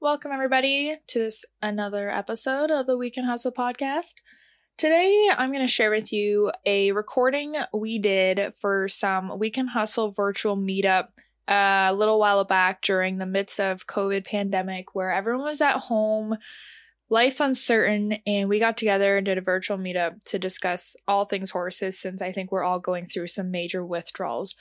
Welcome, everybody, to this another episode of the Weekend Hustle podcast. Today, I'm going to share with you a recording we did for some Weekend Hustle virtual meetup a little while back during the midst of COVID pandemic, where everyone was at home, life's uncertain, and we got together and did a virtual meetup to discuss all things horses, since I think we're all going through some major withdrawals.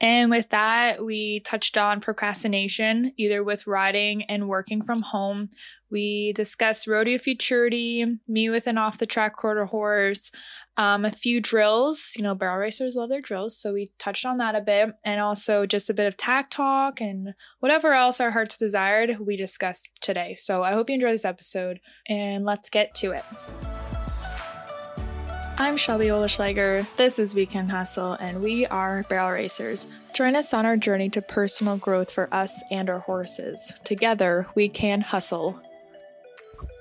And with that, we touched on procrastination, either with riding and working from home. We discussed rodeo futurity, me with an off the track quarter horse, um, a few drills. You know, barrel racers love their drills. So we touched on that a bit. And also just a bit of tack talk and whatever else our hearts desired, we discussed today. So I hope you enjoy this episode and let's get to it. I'm Shelby Oleschlager. This is Weekend Hustle, and we are barrel racers. Join us on our journey to personal growth for us and our horses. Together, we can hustle.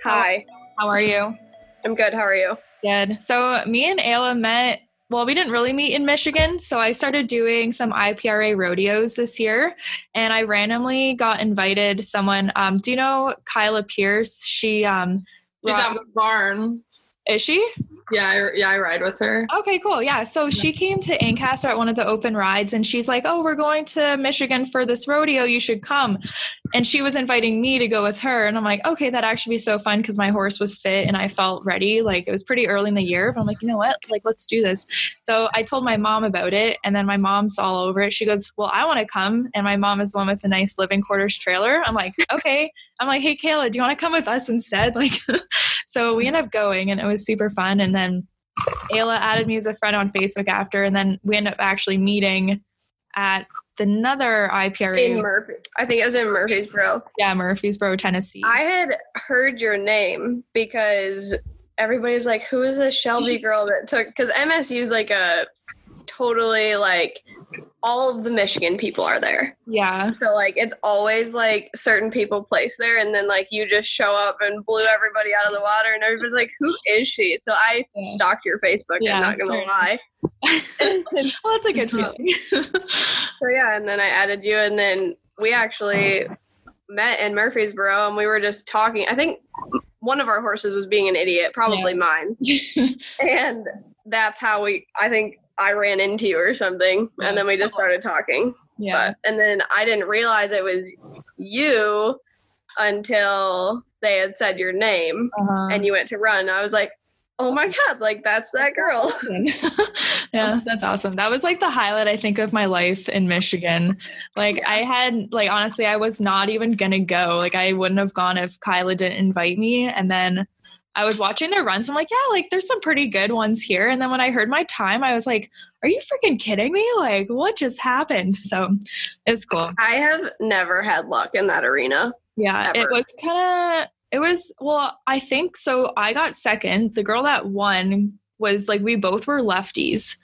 Hi, How are you? I'm good. How are you? Good. So, me and Ayla met. Well, we didn't really meet in Michigan, so I started doing some IPRA rodeos this year, and I randomly got invited. Someone, um, do you know Kyla Pierce? She, um, She's ri- at the barn. Is she? Yeah, I, yeah, I ride with her. Okay, cool. Yeah. So she came to Ancaster at one of the open rides and she's like, Oh, we're going to Michigan for this rodeo. You should come. And she was inviting me to go with her. And I'm like, Okay, that'd actually be so fun because my horse was fit and I felt ready. Like it was pretty early in the year, but I'm like, You know what? Like, let's do this. So I told my mom about it. And then my mom's all over it. She goes, Well, I want to come. And my mom is the one with the nice living quarters trailer. I'm like, Okay. I'm like, Hey, Kayla, do you want to come with us instead? Like, so we ended up going and it was super fun. And then Ayla added me as a friend on Facebook after, and then we ended up actually meeting at another IPRA. In Murphy. I think it was in Murfreesboro. yeah, Murfreesboro, Tennessee. I had heard your name because everybody was like, "Who is this Shelby girl that took?" Because MSU is like a totally like all of the Michigan people are there. yeah, So like it's always like certain people placed there, and then like you just show up and blew everybody out of the water, and everybody's like, "Who is she?" So I Yeah. stalked your Facebook. Yeah, I'm not gonna fair lie. well, that's a good feeling. So yeah, and then I added you, and then we actually met in Murfreesboro, and we were just talking. I think one of our horses was being an idiot, probably mine, and that's how we. I think I ran into you or something, and then we just started talking. yeah, But and then I didn't realize it was you until they had said your name, uh-huh. and you went to run. I was like, oh my god, like that's that girl. yeah, that's awesome. That was like the highlight I think of my life in Michigan. Like Yeah. I had like honestly I was not even going to go. Like I wouldn't have gone if Kyla didn't invite me and then I was watching their runs. I'm like, yeah, like there's some pretty good ones here. And then when I heard my time, I was like, are you freaking kidding me? Like, what just happened? So it's cool. I have never had luck in that arena. Yeah, it was kind of it was well, I think so I got second. The girl that won was like we both were lefties.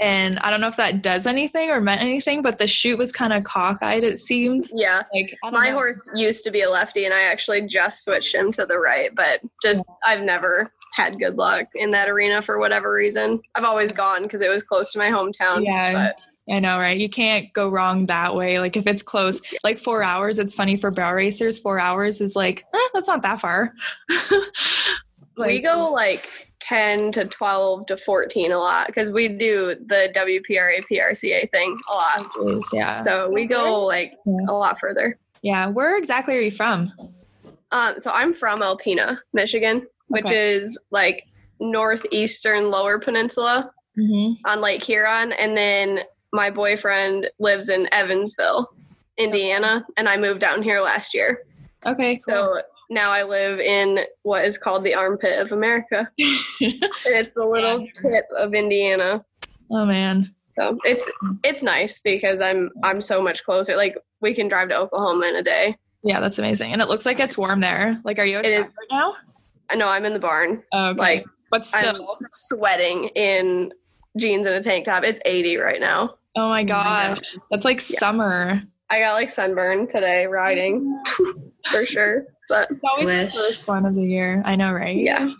And I don't know if that does anything or meant anything, but the chute was kind of cockeyed it seemed. Yeah. Like My know. horse used to be a lefty, and I actually just switched him to the right. But just I've never had good luck in that arena for whatever reason. I've always gone because it was close to my hometown. Yeah. But I know, right? You can't go wrong that way. Like if it's close, like four hours, it's funny for barrel racers. Four hours is like, eh, that's not that far. we go like ten to twelve to fourteen a lot because we do the WPRA PRCA thing a lot. Is, yeah. So we go like a lot further. yeah. Where exactly are you from? Um, so I'm from Alpena, Michigan, which Okay. is like northeastern Lower Peninsula. Mm-hmm. on Lake Huron, and then my boyfriend lives in Evansville, Indiana, and I moved down here last year. Okay. Cool. So now I live in what is called the armpit of America. And it's the little tip of Indiana. oh man. So it's it's nice because I'm I'm so much closer. Like we can drive to Oklahoma in a day. Yeah, that's amazing. And it looks like it's warm there. Like, are you It is. outside right now? Uh, I know I'm in the barn, Oh, okay. like, but I'm still. sweating in jeans and a tank top. It's 80 right now. oh my oh, my gosh. That's like Yeah. summer. I got like sunburn today riding for sure. But It's always Wish. the first one of the year. I know, right? Yeah.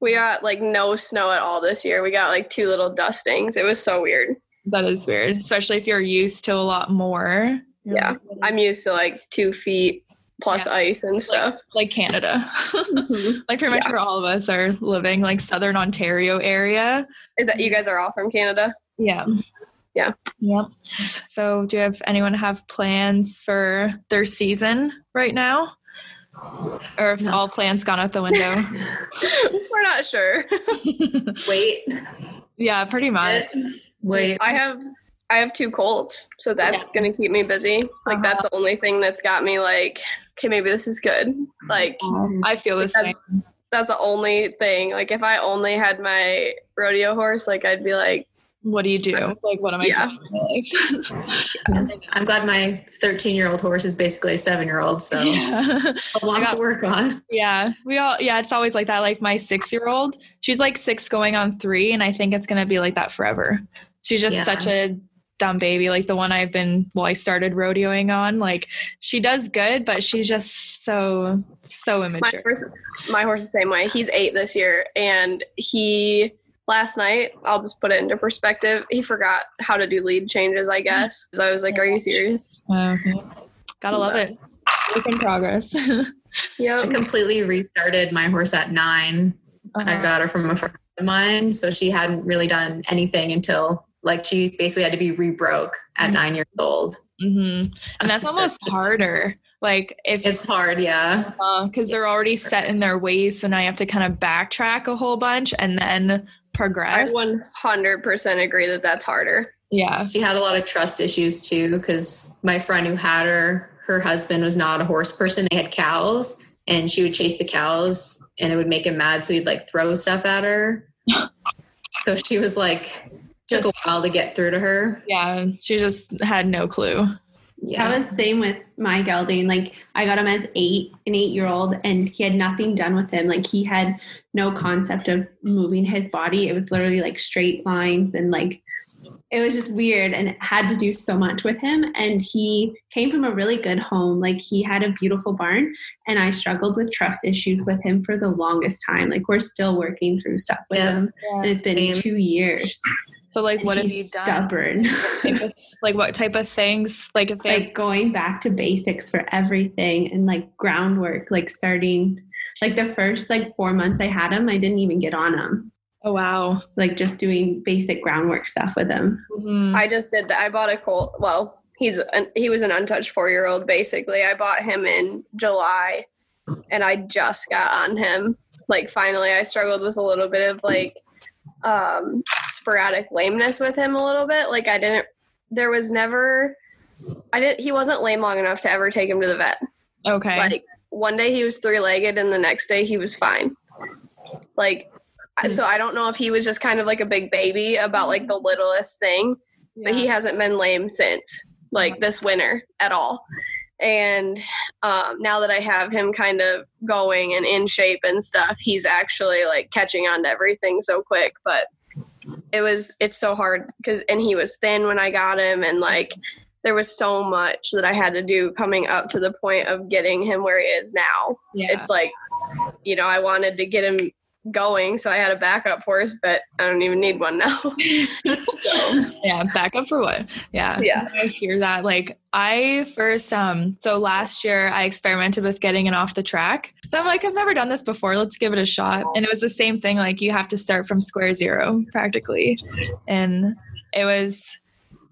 We got like no snow at all this year. We got like two little dustings. It was so weird. That is weird, especially if you're used to a lot more. Yeah. like, I'm used to like two feet plus Yeah. ice and stuff. like Canada. Mm-hmm. like pretty much Yeah. where all of us are living, like southern Ontario area. Is that you guys are all from Canada? Yeah. Yeah. Yep. So do you have anyone have plans for their season right now? Or if No. all plans gone out the window? We're not sure. Wait. yeah, pretty much. Wait. I have I have two colts, so that's Yeah. gonna keep me busy. Like Uh-huh. that's the only thing that's got me like, okay, maybe this is good. Like I feel the same. that's, that's the only thing. Like if I only had my rodeo horse, like I'd be like, What do you do? Like, what am I Yeah. doing in my life? I'm glad my 13 year old horse is basically a seven year old, so yeah. a lot got- to work on. yeah, we all, yeah, it's always like that. Like, my six year old, she's like six going on three, and I think it's going to be like that forever. She's just Yeah. such a dumb baby. Like, the one I've been, well, I started rodeoing on. Like, she does good, but she's just so, so my immature. horse, my horse is the same way. He's eight this year, and he last night. I'll just put it into perspective. He forgot how to do lead changes. I guess 'Cause I was like, "Are you serious?" Yeah. Gotta love it. Work in progress. yeah. I Yeah. completely restarted my horse at nine. I Uh-huh. got her from a friend of mine, so she hadn't really done anything until like she basically had to be rebroke at Mhm. nine years old. Mm-hmm. And that's almost harder. Like, if It's hard, yeah. because they're already set in their ways. So now you have to kind of backtrack a whole bunch and then I 100% agree that that's harder. Yeah. She had a lot of trust issues too, because my friend who had her, her husband was not a horse person. They had cows, and she would chase the cows, and it would make him mad. So he'd like throw stuff at her. so she was like, took a while to get through to her. Yeah. She just had no clue. Yeah. That was the same with my gelding. Like I got him as eight, an eight year old, and he had nothing done with him. Like he had no concept of moving his body. It was literally like straight lines and like it was just weird and had to do so much with him. And he came from a really good home. Like he had a beautiful barn, and I struggled with trust issues with him for the longest time. Like we're still working through stuff with Yeah. him, and it's been Same. two years. So like And what have you he's done? Stubborn. Type like what type of things? Like if they like going back to basics for everything and like groundwork, like starting like the first like four months I had him, I didn't even get on him. Oh wow. Like just doing basic groundwork stuff with him. Mhm. I just did that. I bought a colt. Well, he's an, he was an untouched four year old basically. I bought him in July, and I just got on him. Like finally, I struggled with a little bit of like um, sporadic lameness with him a little bit. Like I didn't. There was never. I didn't. He wasn't lame long enough to ever take him to the vet. okay. Like one day he was three legged, and the next day he was fine. Like. So I don't know if he was just kind of like a big baby about like the littlest thing, but he hasn't been lame since like this winter at all and um, now that i have him kind of going and in shape and stuff he's actually like catching on to everything so quick. But it was it's so hard because and he was thin when i got him. And like there was so much that i had to do coming up to the point of getting him where he is now. Yeah. it's like you know i wanted to get him going so i had a backup horse but i don't even need one now. Yeah back up for what? Yeah. Yeah. i hear that. Like i first um so last year i experimented with getting it off the track. So i'm like i've never done this before. Let's give it a shot. And it was the same thing like you have to start from square zero practically. And it was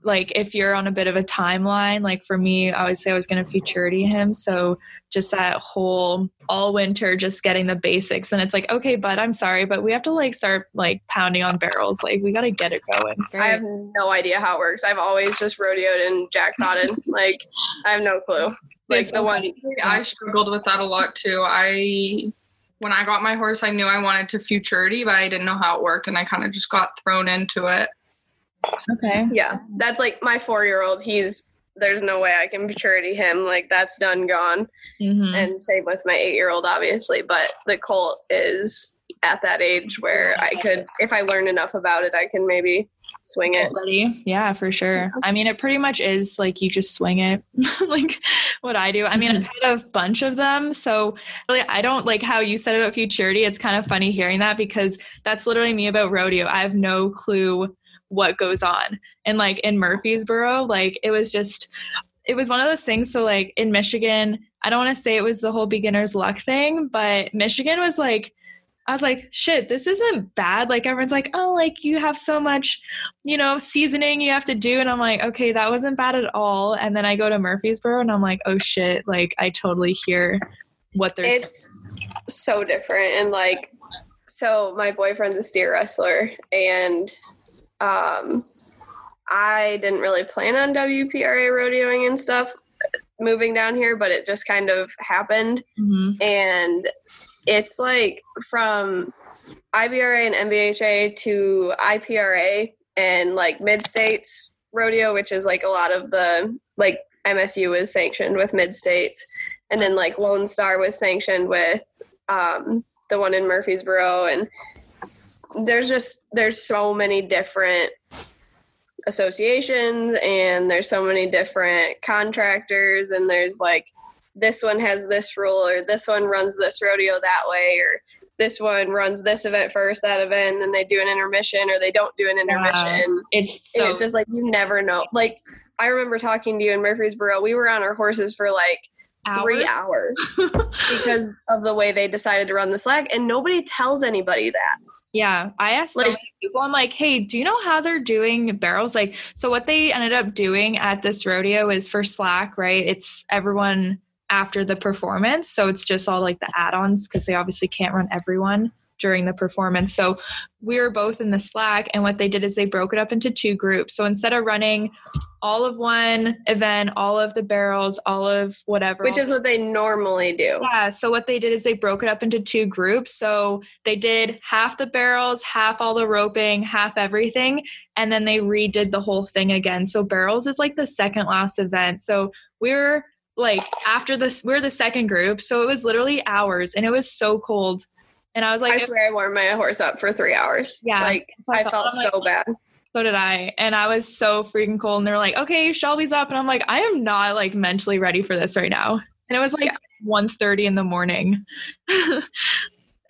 like if you're on a bit of a timeline like for me i would say i was going to futurity him so just that whole all winter just getting the basics and it's like okay but i'm sorry but we have to like start like pounding on barrels like we got to get it going I have no idea how it works. I've always just rodeoed and jack jackpotted. like I have no clue. Like It's the one I struggled with that a lot too. I when I got my horse, I knew I wanted to futurity, but I didn't know how it worked, and I kind of just got thrown into it. Okay yeah, that's like my four year old. He's there's no way I can futurity him. Like that's done gone. Mhm. And same with my eight year old, obviously. But the colt is at that age where I could, if I learn enough about it, I can maybe swing it. Yeah, for sure. I mean, it pretty much is like you just swing it, like what I do. I mean, I've had a bunch of them, so really, I don't like how you said about futurity. It's kind of funny hearing that because that's literally me about rodeo. I have no clue what goes on, and like in Murfreesboro, like it was just. It was one of those things. So, like in Michigan, I don't want to say it was the whole beginner's luck thing, but Michigan was like, I was like, shit, this isn't bad. Like everyone's like, oh, like you have so much, you know, seasoning you have to do. And I'm like, okay, that wasn't bad at all. And then I go to Murfreesboro and I'm like, oh shit, like I totally hear what they're It's so different. And like, so my boyfriend's a steer wrestler and um I didn't really plan on WPRA rodeoing and stuff moving down here, but it just kind of happened. Mhm. And it's like from IBRA and NBHA to IPRA and like mid states rodeo, which is like a lot of the like MSU was sanctioned with mid states, and then like Lone Star was sanctioned with um, the one in Murfreesboro, and there's just there's so many different associations and there's so many different contractors and there's like this one has this rule or this one runs this rodeo that way or this one runs this event first that event and then they do an intermission or they don't do an intermission. It's so it's just like you never know. Like i remember talking to you in murfreesboro we were on our horses for like three hours because of the way they decided to run the slack and nobody tells anybody that Yeah, I asked so Like- many people. I'm like, hey, do you know how they're doing barrels? Like, so what they ended up doing at this rodeo is for Slack, right? It's everyone after the performance, so it's just all like the add-ons because they obviously can't run everyone during the performance. So we were both in the Slack, and what they did is they broke it up into two groups. So instead of running all of one event, all of the barrels, all of whatever, which is what they normally do yeah. So what they did is they broke it up into two groups. So they did half the barrels, half all the roping, half everything, and then they redid the whole thing again. So barrels is like the second last event. So we're like after this, we're the second group. So it was literally hours, and it was so cold. And I was like, I swear I warmed my horse up for three hours. Yeah. Like So I thought- felt I'm like, so bad. so did I. And I was so freaking cold. And they're like, okay, Shelby's up. And I'm like, I am not like mentally ready for this right now. And it was like Yeah. 1.30 in the morning.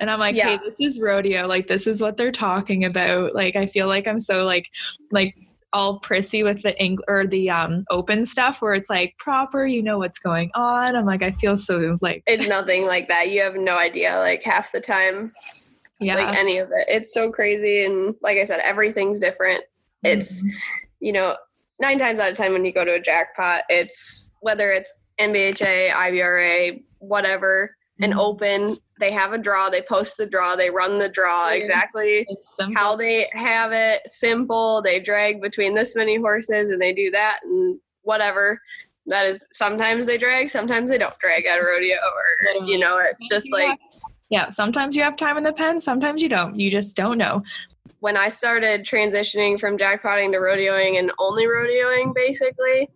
and I'm like, Yeah. hey, this is rodeo. Like this is what they're talking about. Like I feel like I'm so like like all prissy with the ink or the um open stuff where it's like proper, you know what's going on. I'm like, I feel so like It's nothing like that. You have no idea. Like half the time, yeah. like any of it. It's so crazy. And like I said, everything's different. It's, you know, nine times out of 10 when you go to a jackpot, it's whether it's NBHA, IBRA, whatever, an Mhm. open, they have a draw, they post the draw, they run the draw exactly how they have it simple. They drag between this many horses and they do that and whatever. That is sometimes they drag, sometimes they don't drag at a rodeo, or you know, it's just like yeah, sometimes you have time in the pen, sometimes you don't. You just don't know. when I started transitioning from jackpotting to rodeoing and only rodeoing, basically,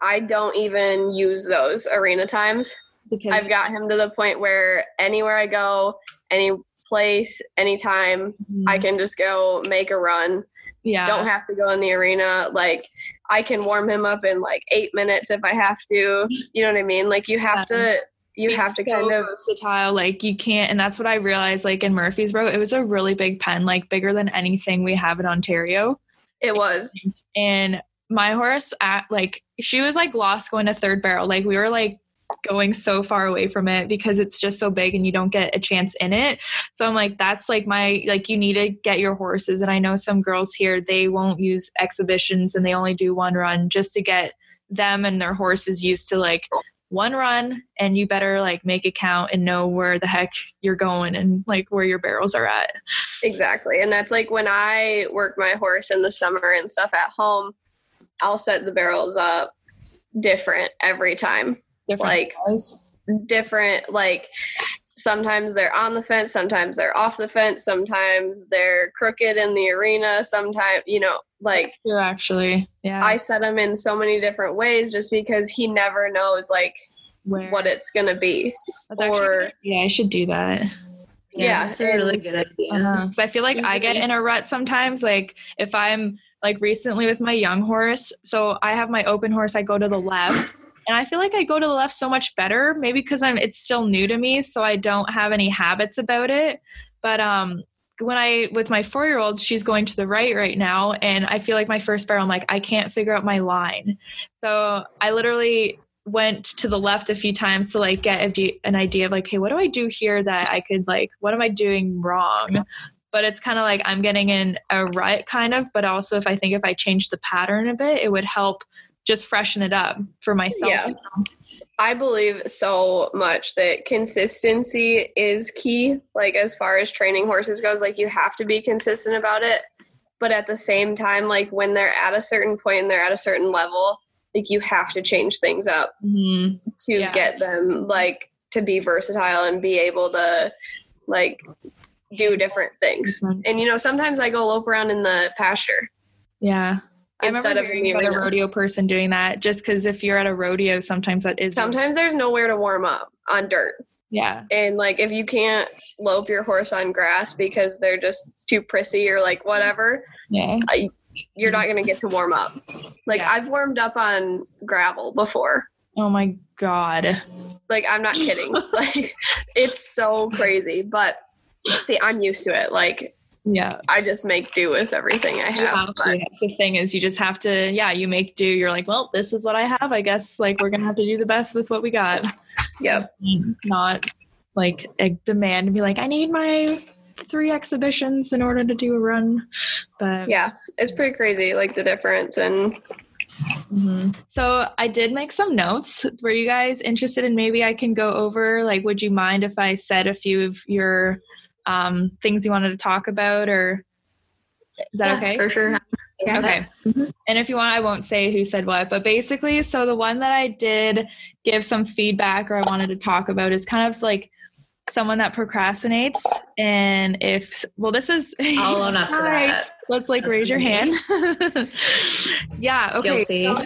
I don't even use those arena times. Because I've got him to the point where anywhere I go, any place, anytime, I can just go make a run. Mm-hmm. yeah. Don't have to go in the arena. Like I can warm him up in like eight minutes if I have to. You know what I mean? Like you have to you It's have to so kind of versatile. Like you can't, and that's what I realized. Like in Murphy's Murfreesboro, it was a really big pen, like bigger than anything we have in Ontario. it was. And my horse, at like she was like lost going to third barrel. Like we were like going so far away from it because it's just so big and you don't get a chance in it. So I'm like, that's like my like you need to get your horses. And I know some girls here they won't use exhibitions and they only do one run just to get them and their horses used to like one run and you better like make it count and know where the heck you're going and like where your barrels are at. Exactly. And that's like when I work my horse in the summer and stuff at home, I'll set the barrels up different every time. Different Like- size. Different, like sometimes they're on the fence, sometimes they're off the fence, sometimes they're crooked in the arena, sometimes, you know, like You're actually yeah. I set him in so many different ways just because he never knows like where what it's going to be. That's actually- or- yeah, I should do that. Yeah, that's a really good idea. Uh-huh. Because I feel like I get in a rut sometimes. Like if I'm like recently with my young horse, so I have my open horse, I go to the left. And I feel like I go to the left so much better, maybe because I'm it's still new to me, so I don't have any habits about it. But um when I with my four year old, she's going to the right right now, and I feel like my first barrel, I'm like, I can't figure out my line. So I literally went to the left a few times to like get a, an idea of like, hey, what do I do here that I could like, what am I doing wrong? But it's kind of like I'm getting in a rut, kind of. But also, if I think if I change the pattern a bit, it would help just freshen it up for myself. Yeah. I believe so much that consistency is key. Like as far as training horses goes, like you have to be consistent about it. But at the same time, like when they're at a certain point and they're at a certain level, like you have to change things up Mhm. to Yeah. get them like to be versatile and be able to like do different things. And you know, sometimes I go lope around in the pasture. Yeah. Instead of hearing about a rodeo person doing that just because if you're at a rodeo, sometimes that is. Sometimes there's nowhere to warm up on dirt. Yeah. And like if you can't lope your horse on grass because they're just too prissy or like whatever, Yeah. you're not gonna get to warm up. Like Yeah. I've warmed up on gravel before. Oh my God. Like I'm not kidding. like it's so crazy. But see, I'm used to it. Like Yeah. I just make do with everything I have. have. That's the thing is you just have to, yeah, you make do. You're like, well, this is what I have. I guess like we're going to have to do the best with what we got. Yep. Not like a demand and be like, I need my three exhibitions in order to do a run. But Yeah. It's pretty crazy, like the difference and Mhm. So I did make some notes. Were you guys interested in maybe I can go over like would you mind if I said a few of your um, things you wanted to talk about or is that Yeah, okay? For sure. Yeah. Okay. Mm-hmm. And if you want, I won't say who said what, but basically, so the one that I did give some feedback or I wanted to talk about is kind of like someone that procrastinates. And if, well, this is, I'll own up to that. let's like That's raise your hand. yeah. Okay. Guilty. so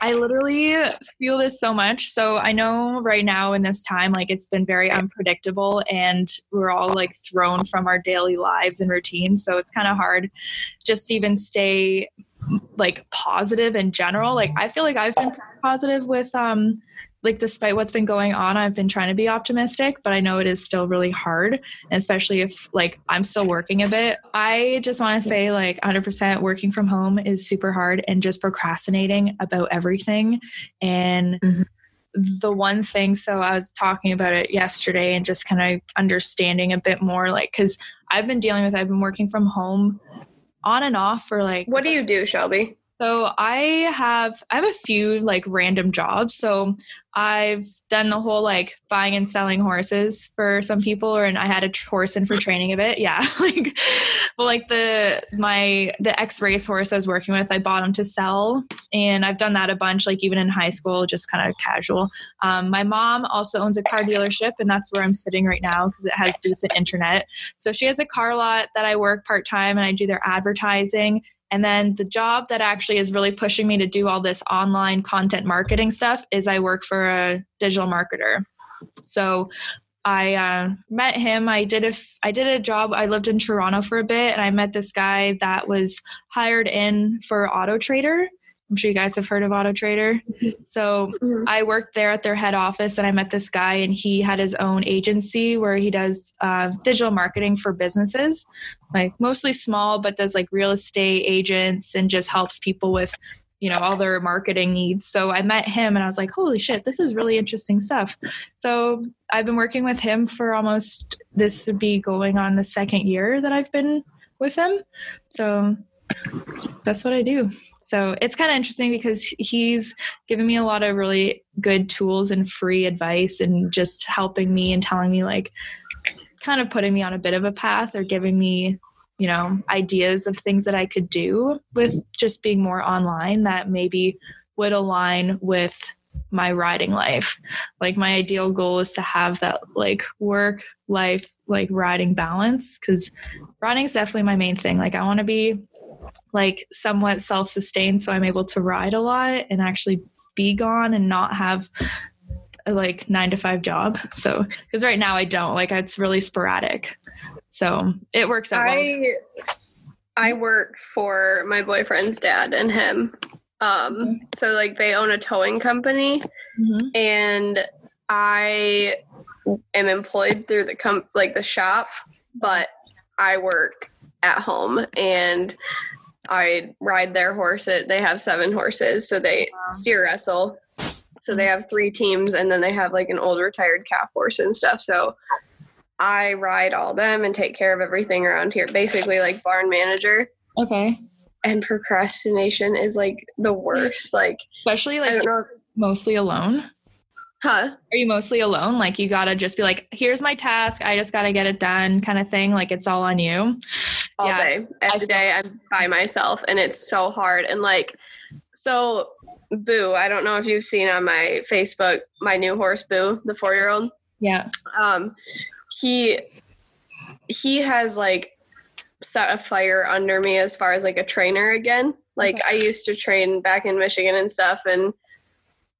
I literally feel this so much. So I know right now in this time, like it's been very unpredictable and we're all like thrown from our daily lives and routines. So it's kind of hard just to even stay like positive in general. Like I feel like I've been positive with um like despite what's been going on, I've been trying to be optimistic, but I know it is still really hard, and especially if like I'm still working a bit. I just want to say like 100% working from home is super hard and just procrastinating about everything and Mhm. the one thing so I was talking about it yesterday and just kind of understanding a bit more like cuz I've been dealing with I've been working from home on and off for like what do you do, Shelby? So I have I have a few like random jobs. So I've done the whole like buying and selling horses for some people, or and I had a horse in for training of it. Yeah, like well, like the my the ex race horse I was working with, I bought him to sell, and I've done that a bunch. Like even in high school, just kind of casual. Um, my mom also owns a car dealership, and that's where I'm sitting right now because it has decent internet. So she has a car lot that I work part time, and I do their advertising. And then the job that actually is really pushing me to do all this online content marketing stuff is I work for a digital marketer. So I uh, met him. I did a f- I did a job. I lived in Toronto for a bit, and I met this guy that was hired in for Auto Trader. I'm sure you guys have heard of Auto Trader. So Mhm. I worked there at their head office and I met this guy and he had his own agency where he does uh, digital marketing for businesses, like mostly small, but does like real estate agents and just helps people with, you know, all their marketing needs. So I met him and I was like, holy shit, this is really interesting stuff. So I've been working with him for almost, this would be going on the second year that I've been with him. So that's what I do. So it's kind of interesting because he's given me a lot of really good tools and free advice and just helping me and telling me like kind of putting me on a bit of a path or giving me you know ideas of things that I could do with just being more online that maybe would align with my riding life. Like my ideal goal is to have that like work life like riding balance cuz riding is definitely my main thing. Like I want to be like somewhat self-sustained so i'm able to ride a lot and actually be gone and not have a like nine to five job so because right now i don't like it's really sporadic so it works out well. I I work for my boyfriend's dad and him. Um, so like they own a towing company, Mhm. and I am employed through the com like the shop, but I work at home and I ride their horses. They have seven horses, so they steer wrestle. So they have three teams and then they have like an old retired calf horse and stuff. So I ride all them and take care of everything around here. Basically like barn manager. Okay. And procrastination is like the worst. Like Especially like mostly alone. Huh? Are you mostly alone? Like you gotta just be like, here's my task. I just gotta get it done, kind of thing. Like it's all on you. All Yeah, day. Every day I'm by myself and it's so hard. And like, so Boo, I don't know if you've seen on my Facebook, my new horse Boo, the four year old. Yeah. Um, he, he has like set a fire under me as far as like a trainer again. Like I used to train back in Michigan and stuff and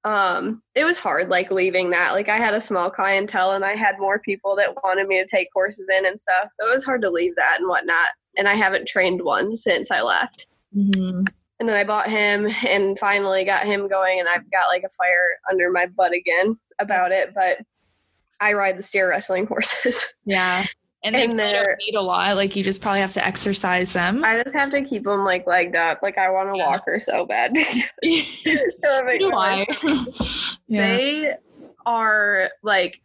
um it was hard like leaving that like i had a small clientele and i had more people that wanted me to take courses in and stuff so it was hard to leave that and whatnot and i haven't trained one since i left Mhm. and then i bought him and finally got him going and i've got like a fire under my butt again about it but i ride the steer wrestling horses Yeah. And they And don't need a lot. Like you just probably have to exercise them. i just have to keep them like legged up like i want to Yeah. walk her so bad Do I? yeah. They are like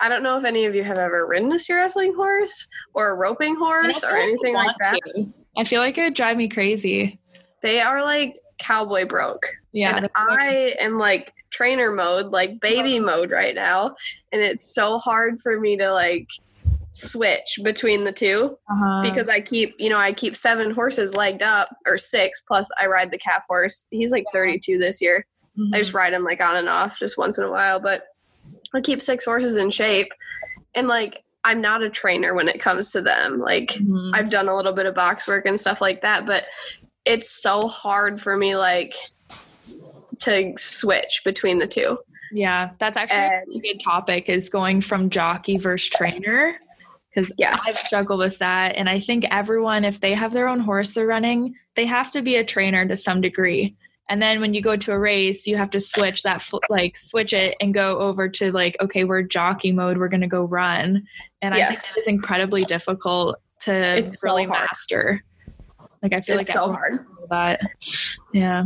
I don't know if any of you have ever ridden a steer wrestling horse or a roping horse or anything like that. to. I feel like it would drive me crazy. They are like cowboy broke. Yeah. and I am like trainer mode, like baby mode right now, and it's so hard for me to like switch between the two uh-huh. because I keep, you know, I keep seven horses legged up or six plus I ride the calf horse. He's like 32 this year. I just ride him like on and off just once in a while, but I keep six horses in shape. And like I'm not a trainer when it comes to them. Like Mhm. I've done a little bit of box work and stuff like that, but it's so hard for me like to switch between the two. Yeah, that's actually a And- really good topic is going from jockey versus trainer. Because Yes. I've struggled with that. And I think everyone, if they have their own horse they're running, they have to be a trainer to some degree. And then when you go to a race, you have to switch that, like, switch it and go over to, like, okay, we're jockey mode, we're going to go run. And I think it is incredibly difficult to It's really hard. master. Like, I feel It's like so hard. that. Yeah.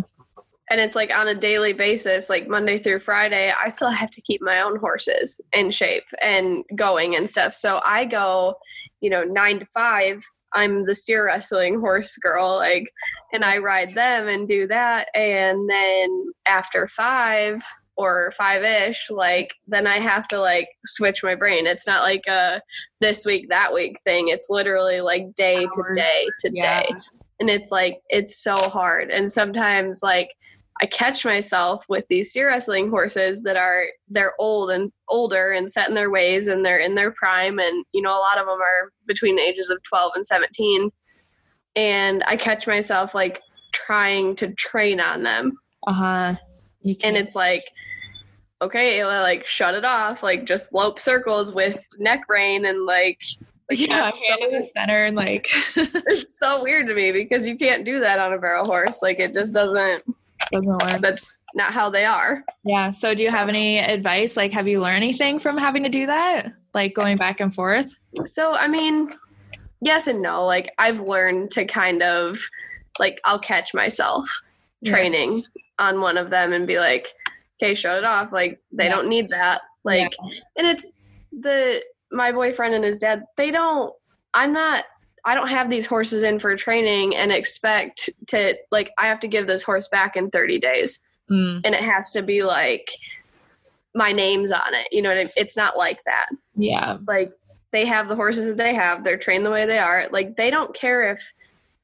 and it's like on a daily basis like monday through friday i still have to keep my own horses in shape and going and stuff so i go you know nine to five i'm the steer wrestling horse girl like and i ride them and do that. And then after five or five-ish like then i have to like switch my brain. It's not like a this week that week thing. It's literally like day to day to Yeah. day. And it's like it's so hard. And sometimes like i catch myself with these steer wrestling horses that are they're old and older and set in their ways and they're in their prime and you know a lot of them are between the ages of 12 and 17 and i catch myself like trying to train on them Uh huh. You and it's like okay Ayla, like shut it off like just lope circles with neck rein and like yeah, so- in the center and like it's so weird to me because you can't do that on a barrel horse like it just doesn't. That's not how they are Yeah. So, do you have any advice? Like, have you learned anything from having to do that? Like going back and forth? so i mean yes and no like i've learned to kind of like i'll catch myself Yeah. training on one of them and be like okay shut it off like they Yeah. don't need that like and it's the my boyfriend and his dad they don't i'm not i don't have these horses in for training and expect to like i have to give this horse back in 30 days Mm, and it has to be like my name's on it you know what I mean? it's not like that yeah. like they have the horses that they have they're trained the way they are like they don't care if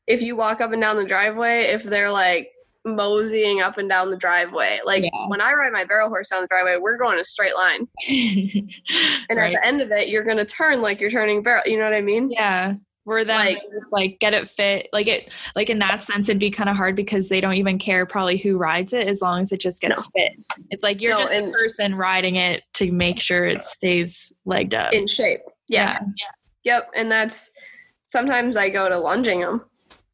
if you walk up and down the driveway if they're like moseying up and down the driveway like Yeah. when i ride my barrel horse down the driveway we're going a straight line and right. at the end of it you're going to turn like you're turning barrel you know what i mean Yeah. Where then Like- just like get it fit. Like it like in that sense it'd be kind of hard because they don't even care probably who rides it as long as it just gets fit. It's like you're No, just the and- person riding it to make sure it stays legged up. in shape yeah. yep and that's sometimes i go to lunging them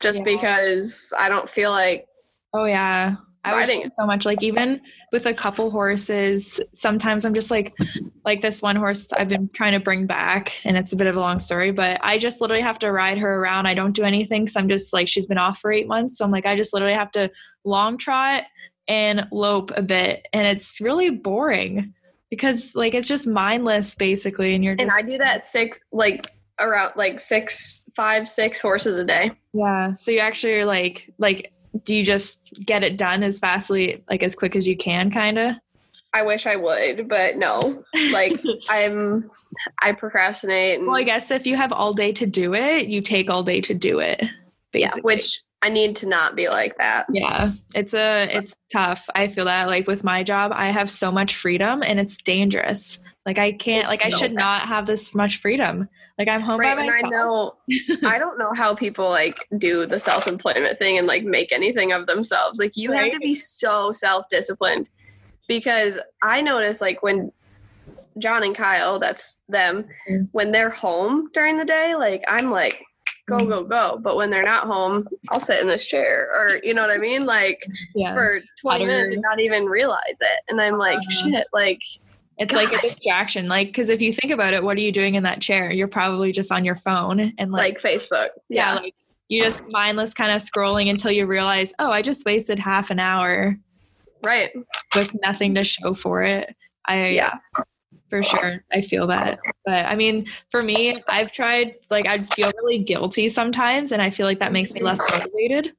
just Yeah. because i don't feel like Oh yeah. I would Riding find so much like even with a couple horses, sometimes I'm just like like this one horse I've been trying to bring back and it's a bit of a long story, but I just literally have to ride her around. I don't do anything so I'm just like she's been off for 8 months. So I'm like I just literally have to long trot and lope a bit and it's really boring because like it's just mindless basically and you're just And I do that six like around like six, five, six horses a day. yeah so you actually are like like do you just get it done as fastly like as quick as you can kind of I wish I would, but no. Like I'm I procrastinate and well i guess if you have all day to do it you take all day to do it yeah, which I need to not be like that. Yeah, it's a it's tough. I feel that like with my job, I have so much freedom and it's dangerous. Like I can't It's like I should bad. not have this much freedom. Like I'm home Right, by and I know I don't know how people like do the self employment thing and like make anything of themselves. Like you have to be so self disciplined because I notice like when John and Kyle, that's them, Mm. when they're home during the day, like I'm like go go go, but when they're not home, I'll sit in this chair or you know what I mean, like yeah. for 20 minutes and not even realize it. And I'm like, Uh, shit, like It's like a distraction. Like cuz if you think about it, what are you doing in that chair? You're probably just on your phone and like, like Facebook. yeah, Yeah. like you just mindless kind of scrolling until you realize, "Oh, I just wasted half an hour right. with nothing to show for it." I Yeah. for sure i feel that but i mean for me i've tried like i feel really guilty sometimes and i feel like that makes me less motivated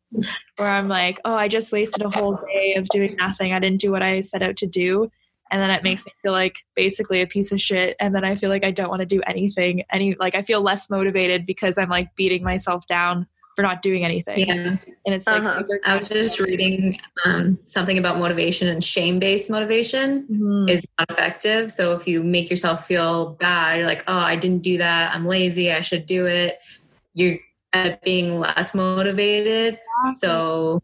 where i'm like oh i just wasted a whole day of doing nothing i didn't do what i set out to do and then it makes me feel like basically a piece of shit and then i feel like i don't want to do anything any like i feel less motivated because i'm like beating myself down for not doing anything Yeah. and it's like Uh-huh. I was just reading um, something about motivation and shame based motivation Mhm. is not effective. So if you make yourself feel bad, you're like, oh, I didn't do that. I'm lazy. I should do it. You're end up being less motivated. So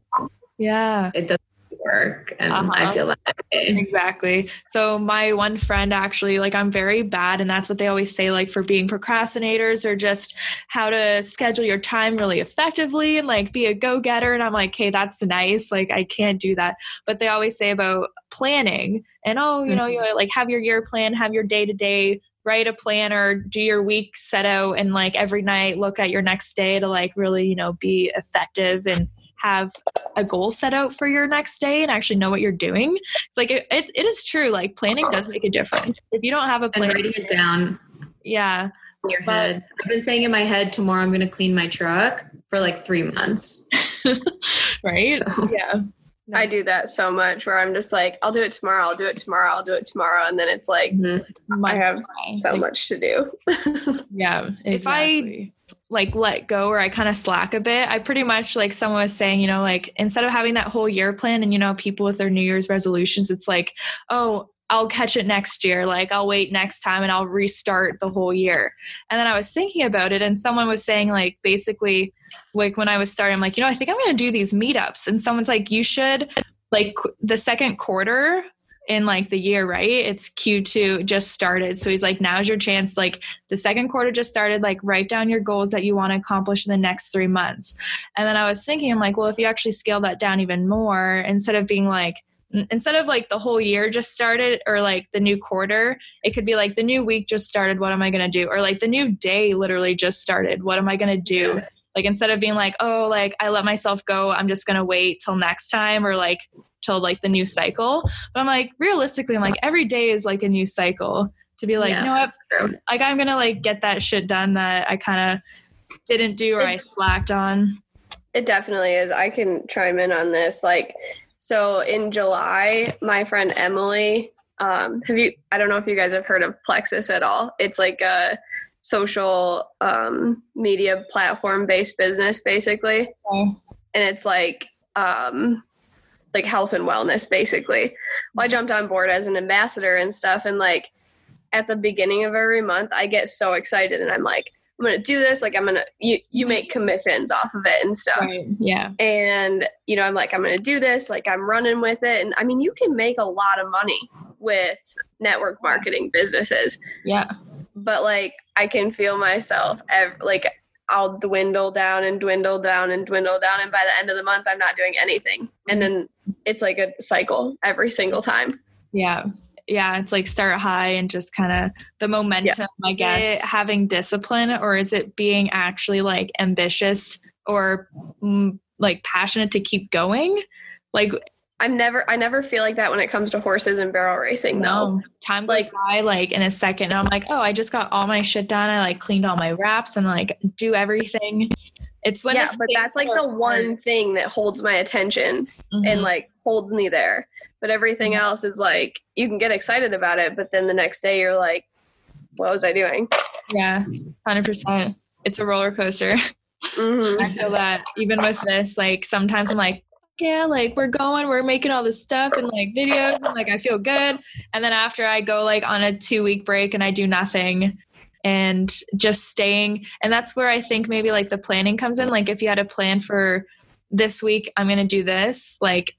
yeah it doesn't work. And Uh-huh. I feel that way. Exactly. So my one friend actually like I'm very bad and that's what they always say like for being procrastinators or just how to schedule your time really effectively and like be a go-getter and I'm like, hey that's nice. Like I can't do that." But they always say about planning and oh, you know, you like have your year plan, have your day-to-day write a planner, do your week set out and like every night look at your next day to like really, you know, be effective and have a goal set out for your next day and actually know what you're doing. It's like it, it, it is true. Like planning does make a difference. If you don't have a And plan, writing it down yeah, in your But- head. I've been saying in my head, tomorrow I'm going to clean my truck for like three months. right, So, yeah, No. I do that so much where I'm just like, I'll do it tomorrow, I'll do it tomorrow, I'll do it tomorrow. And then it's like, mhm. I have so much to do. Yeah. If I like let go or I kind of slack a bit, I pretty much like someone was saying, you know, like instead of having that whole year plan and, you know, people with their New Year's resolutions, it's like, oh, I'll catch it next year. Like I'll wait next time and I'll restart the whole year. And then I was thinking about it and someone was saying, like, basically, like when I was starting, I'm like, you know, I think I'm going to do these meetups. And someone's like, you should, like, the second quarter in like the year, right? It's Q2 just started. So he's like, now's your chance. Like, the second quarter just started. Like write down your goals that you want to accomplish in the next three months. And then i was thinking i'm like well if you actually scale that down even more instead of being like instead of like the whole year just started or like the new quarter it could be like the new week just started. What am i going to do? Or like the new day literally just started. What am i going to do like instead of being like oh like i let myself go i'm just going to wait till next time or like till like the new cycle but i'm like realistically i'm like every day is like a new cycle to be like Yeah, you know what like I'm gonna like get that shit done that I kind of didn't do or I slacked on. It definitely is. I can chime in on this. Like, so in July, my friend Emily, um, have you, I don't know if you guys have heard of Plexus at all. It's like a social um, media platform based business, basically. and it's like um like health and wellness basically well i jumped on board as an ambassador and stuff and like at the beginning of every month i get so excited and i'm like i'm gonna do this like i'm gonna you you make commissions off of it and stuff Right. Yeah. and you know i'm like i'm gonna do this like i'm running with it and i mean you can make a lot of money with network marketing businesses Yeah. But like I can feel myself ev- like I'll dwindle down and dwindle down and dwindle down and by the end of the month I'm not doing anything. And then it's like a cycle every single time. Yeah. Yeah. It's like start high and just kind of the momentum, I Is guess. it having discipline or is it being actually like ambitious or mm, like passionate to keep going? Like, I'm never I never feel like that when it comes to horses and barrel racing though. No, time goes Like- by like in a second. I'm like, oh, I just got all my shit done. I like cleaned all my wraps and like do everything. It's when yeah, it's but that's like the one thing that holds my attention hard. and like holds me there. But everything else is like you can get excited about it, but then the next day you're like, what was I doing? yeah, hundred percent. It's a roller coaster. hmm I feel that even with this, like sometimes I'm like, yeah, like we're going, we're making all this stuff and like videos, and like I feel good. And then after I go like on a two week break and I do nothing and just staying, and that's where I think maybe like the planning comes in. Like if you had a plan for this week, I'm gonna do this, like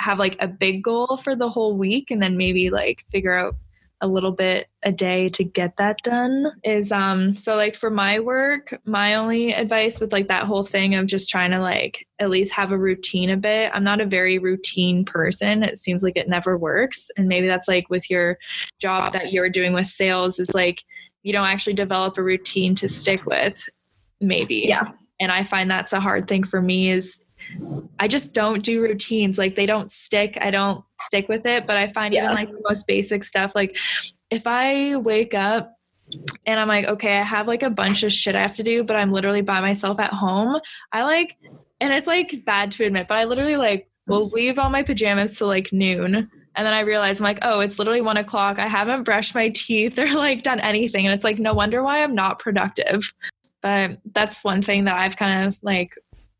have like a big goal for the whole week and then maybe like figure out a little bit a day to get that done is um so like for my work my only advice with like that whole thing of just trying to like at least have a routine a bit i'm not a very routine person. It seems like it never works. And maybe that's like with your job that you're doing with sales is like you don't actually develop a routine to stick with maybe. Yeah. and i find that's a hard thing for me is I just don't do routines. Like they don't stick. I don't stick with it. But I find Yeah. even like the most basic stuff, like if I wake up and I'm like, okay, I have like a bunch of shit I have to do, but I'm literally by myself at home, I like, and it's like bad to admit, but I literally like will leave all my pajamas till like noon. And then I realize I'm like, oh, it's literally one o'clock. I haven't brushed my teeth or like done anything. And it's like, no wonder why I'm not productive. But that's one thing that I've kind of like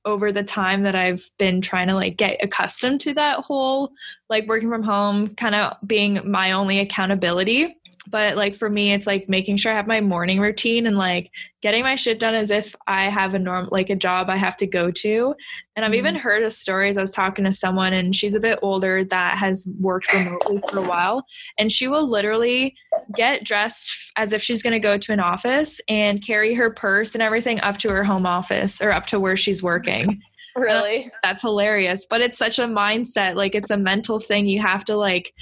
over the time that I've been trying to like get accustomed to that whole like working from home kind of being my only accountability. But like for me, it's like making sure I have my morning routine and like getting my shit done as if I have a norm like a job I have to go to. And I've even mm-hmm. heard of stories. I was talking to someone and she's a bit older that has worked remotely for a while. And she will literally get dressed as if she's going to go to an office and carry her purse and everything up to her home office or up to where she's working. Really? that's hilarious but it's such a mindset like it's a mental thing. You have to like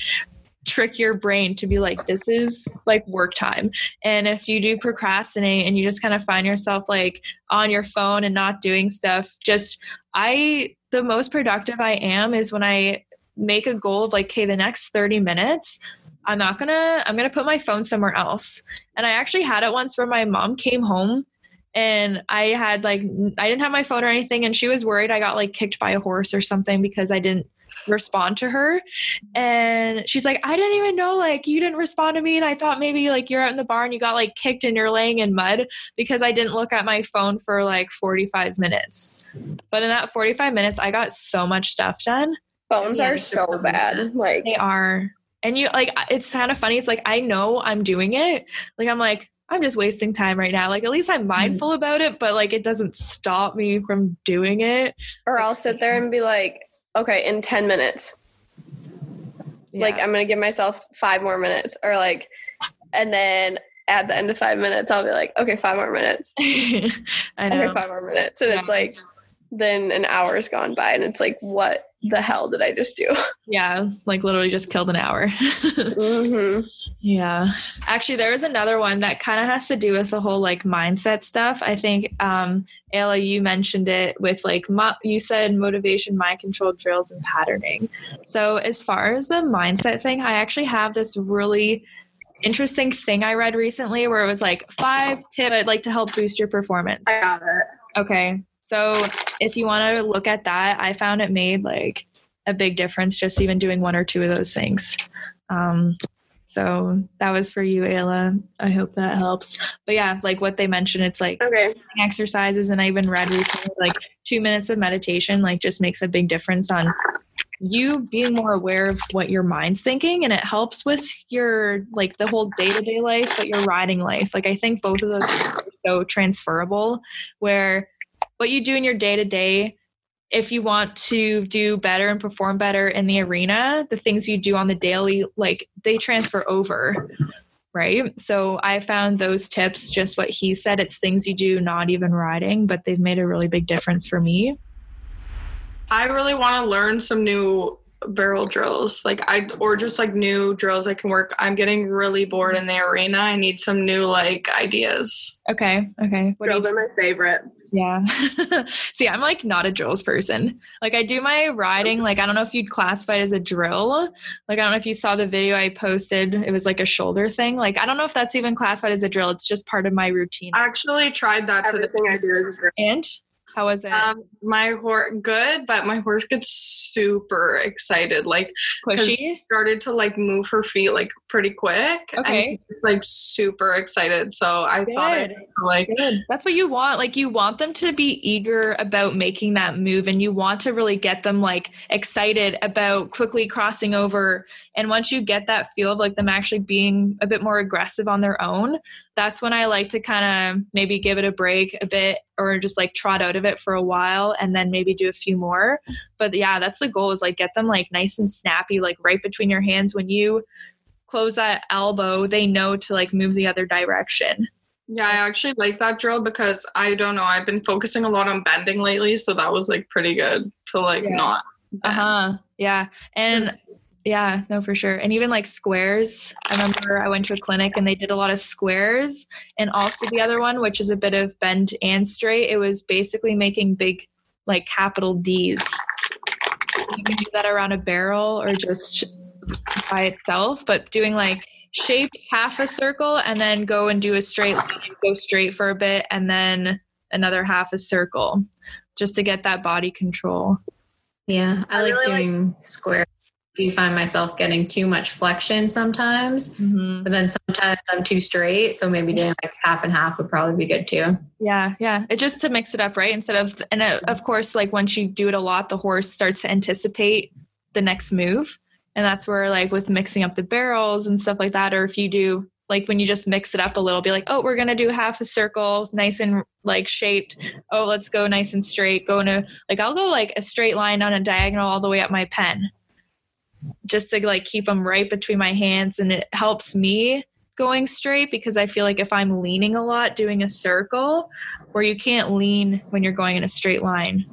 trick your brain to be like this is like work time. And if you do procrastinate and you just kind of find yourself like on your phone and not doing stuff just i the most productive i am is when i make a goal of like okay the next 30 minutes i'm not gonna i'm gonna put my phone somewhere else. And i actually had it once where my mom came home and I had like I didn't have my phone or anything and she was worried I got like kicked by a horse or something because I didn't respond to her. And she's like I didn't even know like you didn't respond to me and I thought maybe like you're out in the barn you got like kicked and you're laying in mud because I didn't look at my phone for like 45 minutes. But in that 45 minutes I got so much stuff done. Phones Yeah, are so bad. Like they are and you like it's kind of funny it's like I know I'm doing it like I'm like I'm just wasting time right now. Like at least I'm mm-hmm. mindful about it, but like it doesn't stop me from doing it. or I'll sit there and be like, okay, in 10 minutes. Like I'm gonna give myself five more minutes. Or like and then at the end of five minutes I'll be like, okay, five more minutes. I Okay, know. five more minutes. And it's like then an hour's gone by and it's like, what the hell did I just do? Yeah, like literally just killed an hour. hmm yeah. Actually, there was another one that kind of has to do with the whole like mindset stuff. I think um Ayla, you mentioned it with like mo- you said motivation, mind control drills, and patterning. So as far as the mindset thing, I actually have this really interesting thing I read recently where it was like five tips like to help boost your performance. I got it. Okay. So if you want to look at that, I found it made like a big difference just even doing one or two of those things. Um, so that was for you, Ayla. I hope that helps. But yeah, like what they mentioned, it's like Okay. exercises, and I even read recently like two minutes of meditation like just makes a big difference on you being more aware of what your mind's thinking and it helps with your like the whole day-to-day life but your riding life like i think both of those are so transferable where what you do in your day-to-day if you want to do better and perform better in the arena the things you do on the daily like they transfer over right so i found those tips just what he said it's things you do not even riding but they've made a really big difference for me I really want to learn some new barrel drills. Like I or just like new drills I can work. I'm getting really bored in the arena. I need some new like ideas. Okay. Okay. What Drills you, are my favorite. Yeah. See, I'm like not a drills person. Like I do my riding. Like I don't know if you'd classify it as a drill. Like I don't know if you saw the video I posted. It was like a shoulder thing. Like I don't know if that's even classified as a drill. It's just part of my routine. I actually tried that today. Everything I do is a drill. And how was it? Um, my horse good, but my horse gets super excited. Like Pushy. started to like move her feet like pretty quick. Okay. And she's like super excited. So I thought Good. like Good. That's what you want. Like you want them to be eager about making that move and you want to really get them like excited about quickly crossing over. And once you get that feel of like them actually being a bit more aggressive on their own, that's when I like to kind of maybe give it a break a bit or just like trot out of it for a while and then maybe do a few more. But yeah, that's the goal is like get them like nice and snappy, like right between your hands when you close that elbow, they know to like move the other direction. Yeah, I actually like that drill because I don't know. I've been focusing a lot on bending lately, so that was like pretty good to like Yeah. not. Uh huh. Yeah. And yeah, no, for sure. And even like squares. I remember I went to a clinic and they did a lot of squares. And also the other one, which is a bit of bend and straight, it was basically making big, like capital D's. You can do that around a barrel or just by itself, but doing like shape half a circle and then go and do a straight line, go straight for a bit, and then another half a circle just to get that body control. Yeah, I, I like really like- doing square. Do you find myself getting too much flexion sometimes? Mm-hmm. But then sometimes I'm too straight. So maybe doing like half and half would probably be good too. Yeah, yeah. It's just to mix it up, right? Instead of, and uh, of course, like once you do it a lot, the horse starts to anticipate the next move. And that's where, like, with mixing up the barrels and stuff like that, or if you do, like, when you just mix it up a little, be like, oh, we're going to do half a circle, nice and like shaped. Oh, let's go nice and straight. Go to, like, I'll go like a straight line on a diagonal all the way up my pen just to like keep them right between my hands. And it helps me going straight because I feel like if I'm leaning a lot doing a circle where you can't lean when you're going in a straight line,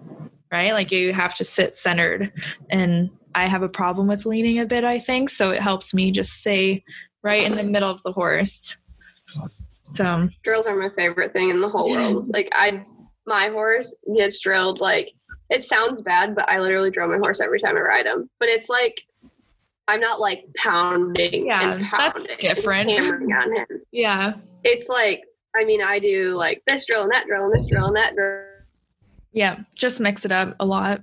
right? Like you have to sit centered. And I have a problem with leaning a bit, I think. So it helps me just stay right in the middle of the horse. So, Drills are my favorite thing in the whole world. Like I, my horse gets drilled. Like it sounds bad, but I literally drill my horse every time I ride him. But it's like I'm not like pounding Yeah, and that's pounding, and different. hammering on him. yeah. It's like I mean I do like this drill and that drill and this drill and that drill. Yeah. Just mix it up a lot.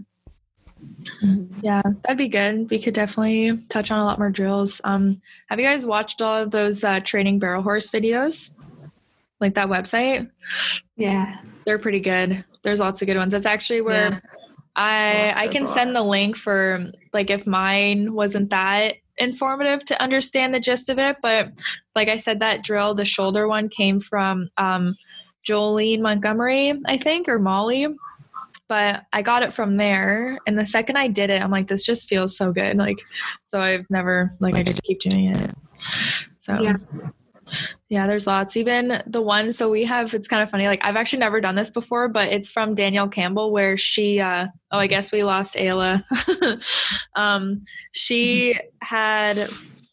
Yeah, that'd be good. We could definitely touch on a lot more drills. Um, have you guys watched all of those uh, training barrel horse videos? Like that website? Yeah. They're pretty good. There's lots of good ones. That's actually where Yeah. I I can send the link for like if mine wasn't that informative to understand the gist of it. But like I said, that drill, the shoulder one came from um, Jolene Montgomery, I think, or Molly. But I got it from there, and the second I did it, I'm like, this just feels so good. Like, so I've never like I just keep doing it. So Yeah. Yeah, there's lots. Even the one, so we have, it's kind of funny. Like, I've actually never done this before, but it's from Danielle Campbell, where she, uh, oh, I guess we lost Ayla. um, she had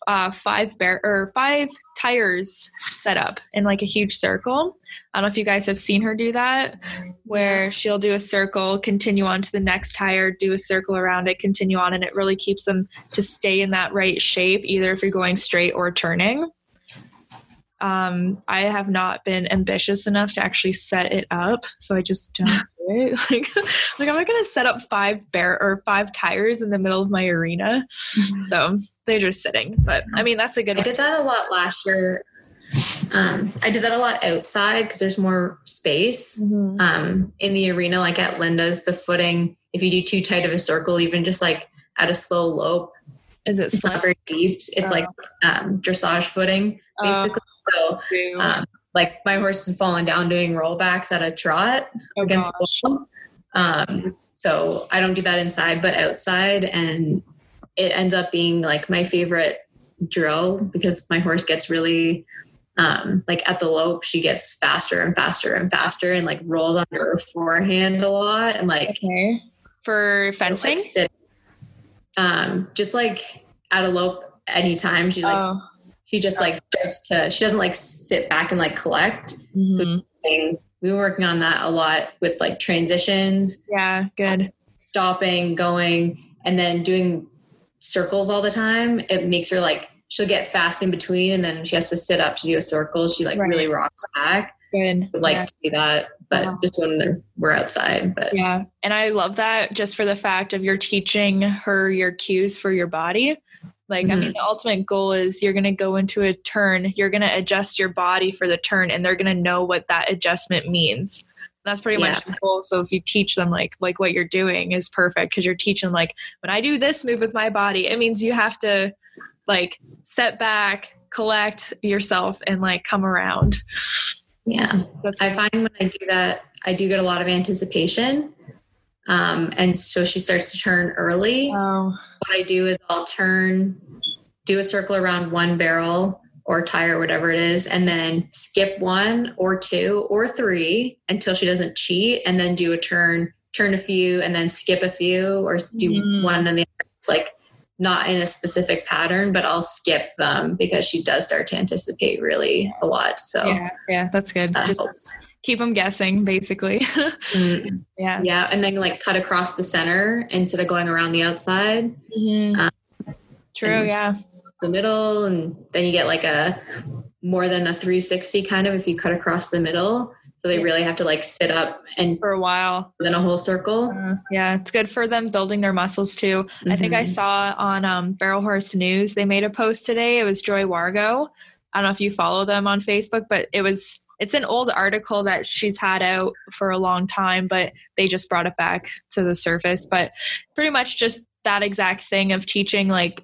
uh, five bear or five tires set up in like a huge circle. I don't know if you guys have seen her do that, where she'll do a circle, continue on to the next tire, do a circle around it, continue on, and it really keeps them to stay in that right shape, either if you're going straight or turning um, I have not been ambitious enough to actually set it up, so I just don't do it. Like, like I'm not gonna set up five bear or five tires in the middle of my arena, so they're just sitting. But I mean, that's a good. I did that a lot last year. Um, I did that a lot outside because there's more space. Mhm. Um, in the arena, like at Linda's, the footing, if you do too tight of a circle, even just like at a slow lope, Is it it's not very deep. It's like um, dressage footing, basically. So, um, like my horse has fallen down doing rollbacks at a trot oh against gosh. the wall. Um, so I don't do that inside, but outside, and it ends up being like my favorite drill because my horse gets really um, like at the lope, she gets faster and faster and faster, and like rolls under her forehand a lot, and like Okay. For fencing. like, sit- um, just like at a lope anytime. She like oh. She just like starts to she doesn't like sit back and like collect. So Mhm. we were working on that a lot with like transitions, yeah, good. stopping, going, and then doing circles all the time. It makes her like she'll get fast in between and then she has to sit up to do a circle. She like Right. really rocks back. Good. I'd like yeah. to do that, but Wow. just when we're outside. But Yeah. And I love that just for the fact of you're teaching her your cues for your body. Like, I mean, mm-hmm. the ultimate goal is you're going to go into a turn, you're going to adjust your body for the turn, and they're going to know what that adjustment means. That's pretty much the goal. So if you teach them like like what you're doing is perfect because you're teaching like when I do this move with my body, it means you have to like set back, collect yourself, and like come around. yeah. That's I find when I do that, I do get a lot of anticipation. Um, and so she starts to turn early. oh What I do is I'll turn, do a circle around one barrel or tire, whatever it is, and then skip one or two or three until she doesn't cheat, and then do a turn, turn a few, and then skip a few, or do Mm. one and then the other. It's like not in a specific pattern, but I'll skip them because she does start to anticipate really a lot. So yeah, yeah, that's good. that Just helps. Keep them guessing, basically. Mm. yeah. Yeah, and then like cut across the center instead of going around the outside, Mhm. Um, True. Yeah. the middle, and then you get like a more than a 360 kind of if you cut across the middle. So they really have to like sit up and For a while. then a whole circle. Uh, yeah, it's good for them building their muscles too. I think I Mhm. saw on um, Barrel Horse News they made a post today. It was Joy Wargo. I don't know if you follow them on Facebook, but it was it's an old article that she's had out for a long time, but they just brought it back to the surface. But pretty much just that exact thing of teaching like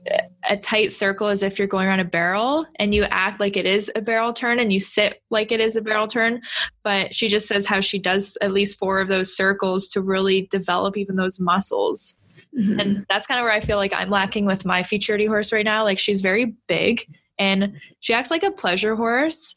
a tight circle as if you're going around a barrel and you act like it is a barrel turn and you sit like it is a barrel turn but she just says how she does at least four of those circles to really develop even those muscles Mhm. and that's kind of where i feel like i'm lacking with my futurity horse right now like she's very big and she acts like a pleasure horse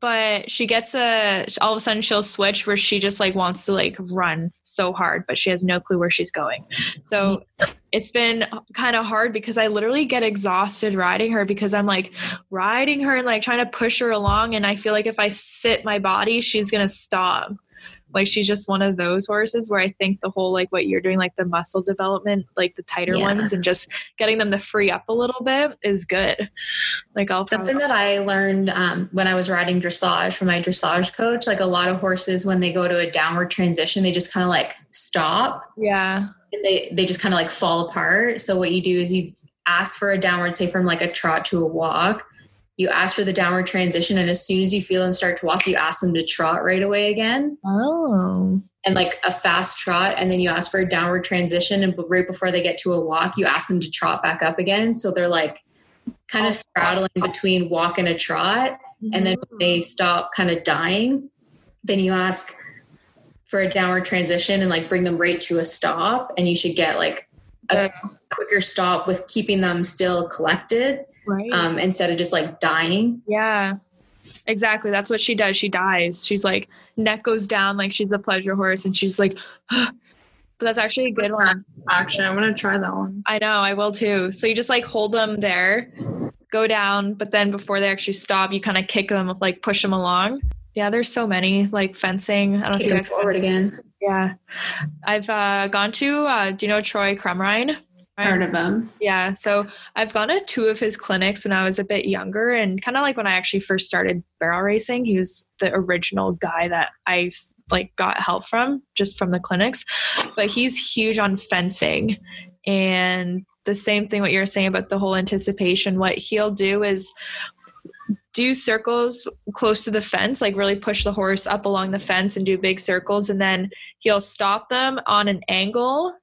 but she gets a all of a sudden she'll switch where she just like wants to like run so hard but she has no clue where she's going. So it's been kind of hard because i literally get exhausted riding her because i'm like riding her and like trying to push her along and i feel like if i sit my body she's gonna stop like she's just one of those horses where i think the whole like what you're doing like the muscle development like the tighter Yeah. ones and just getting them to free up a little bit is good like i'll Something that I learned um, when I was riding dressage from my dressage coach, like a lot of horses, when they go to a downward transition, they just kind of like stop yeah and they they just kind of like fall apart. So what you do is you ask for a downward, say from like a trot to a walk. You ask for the downward transition, and as soon as you feel them start to walk, you ask them to trot right away again, oh and like a fast trot. And then you ask for a downward transition, and right before they get to a walk, you ask them to trot back up again. So they're like kind of straddling between walk and a trot. And then when they stop kind of dying, then you ask for a downward transition and like bring them right to a stop. And you should get like a quicker stop with keeping them still collected right um, instead of just like dying. Yeah. Exactly. That's what she does. She dies. She's like neck goes down like she's a pleasure horse and she's like but that's actually a good one. Action. I'm gonna try that one. I know, I will too. So you just like hold them there, go down, but then before they actually stop, you kind of kick them, like push them along. Yeah, there's so many like fencing. I don't know if Kick you them guys forward again. Yeah. I've uh, gone to uh, do you know Troy Crumrine? Heard of them. Yeah. So I've gone to two of his clinics when I was a bit younger and kind of like when I actually first started barrel racing. He was the original guy that I like got help from just from the clinics. But he's huge on fencing. And the same thing what you're saying about the whole anticipation, what he'll do is do circles close to the fence, like really push the horse up along the fence and do big circles. And then he'll stop them on an angle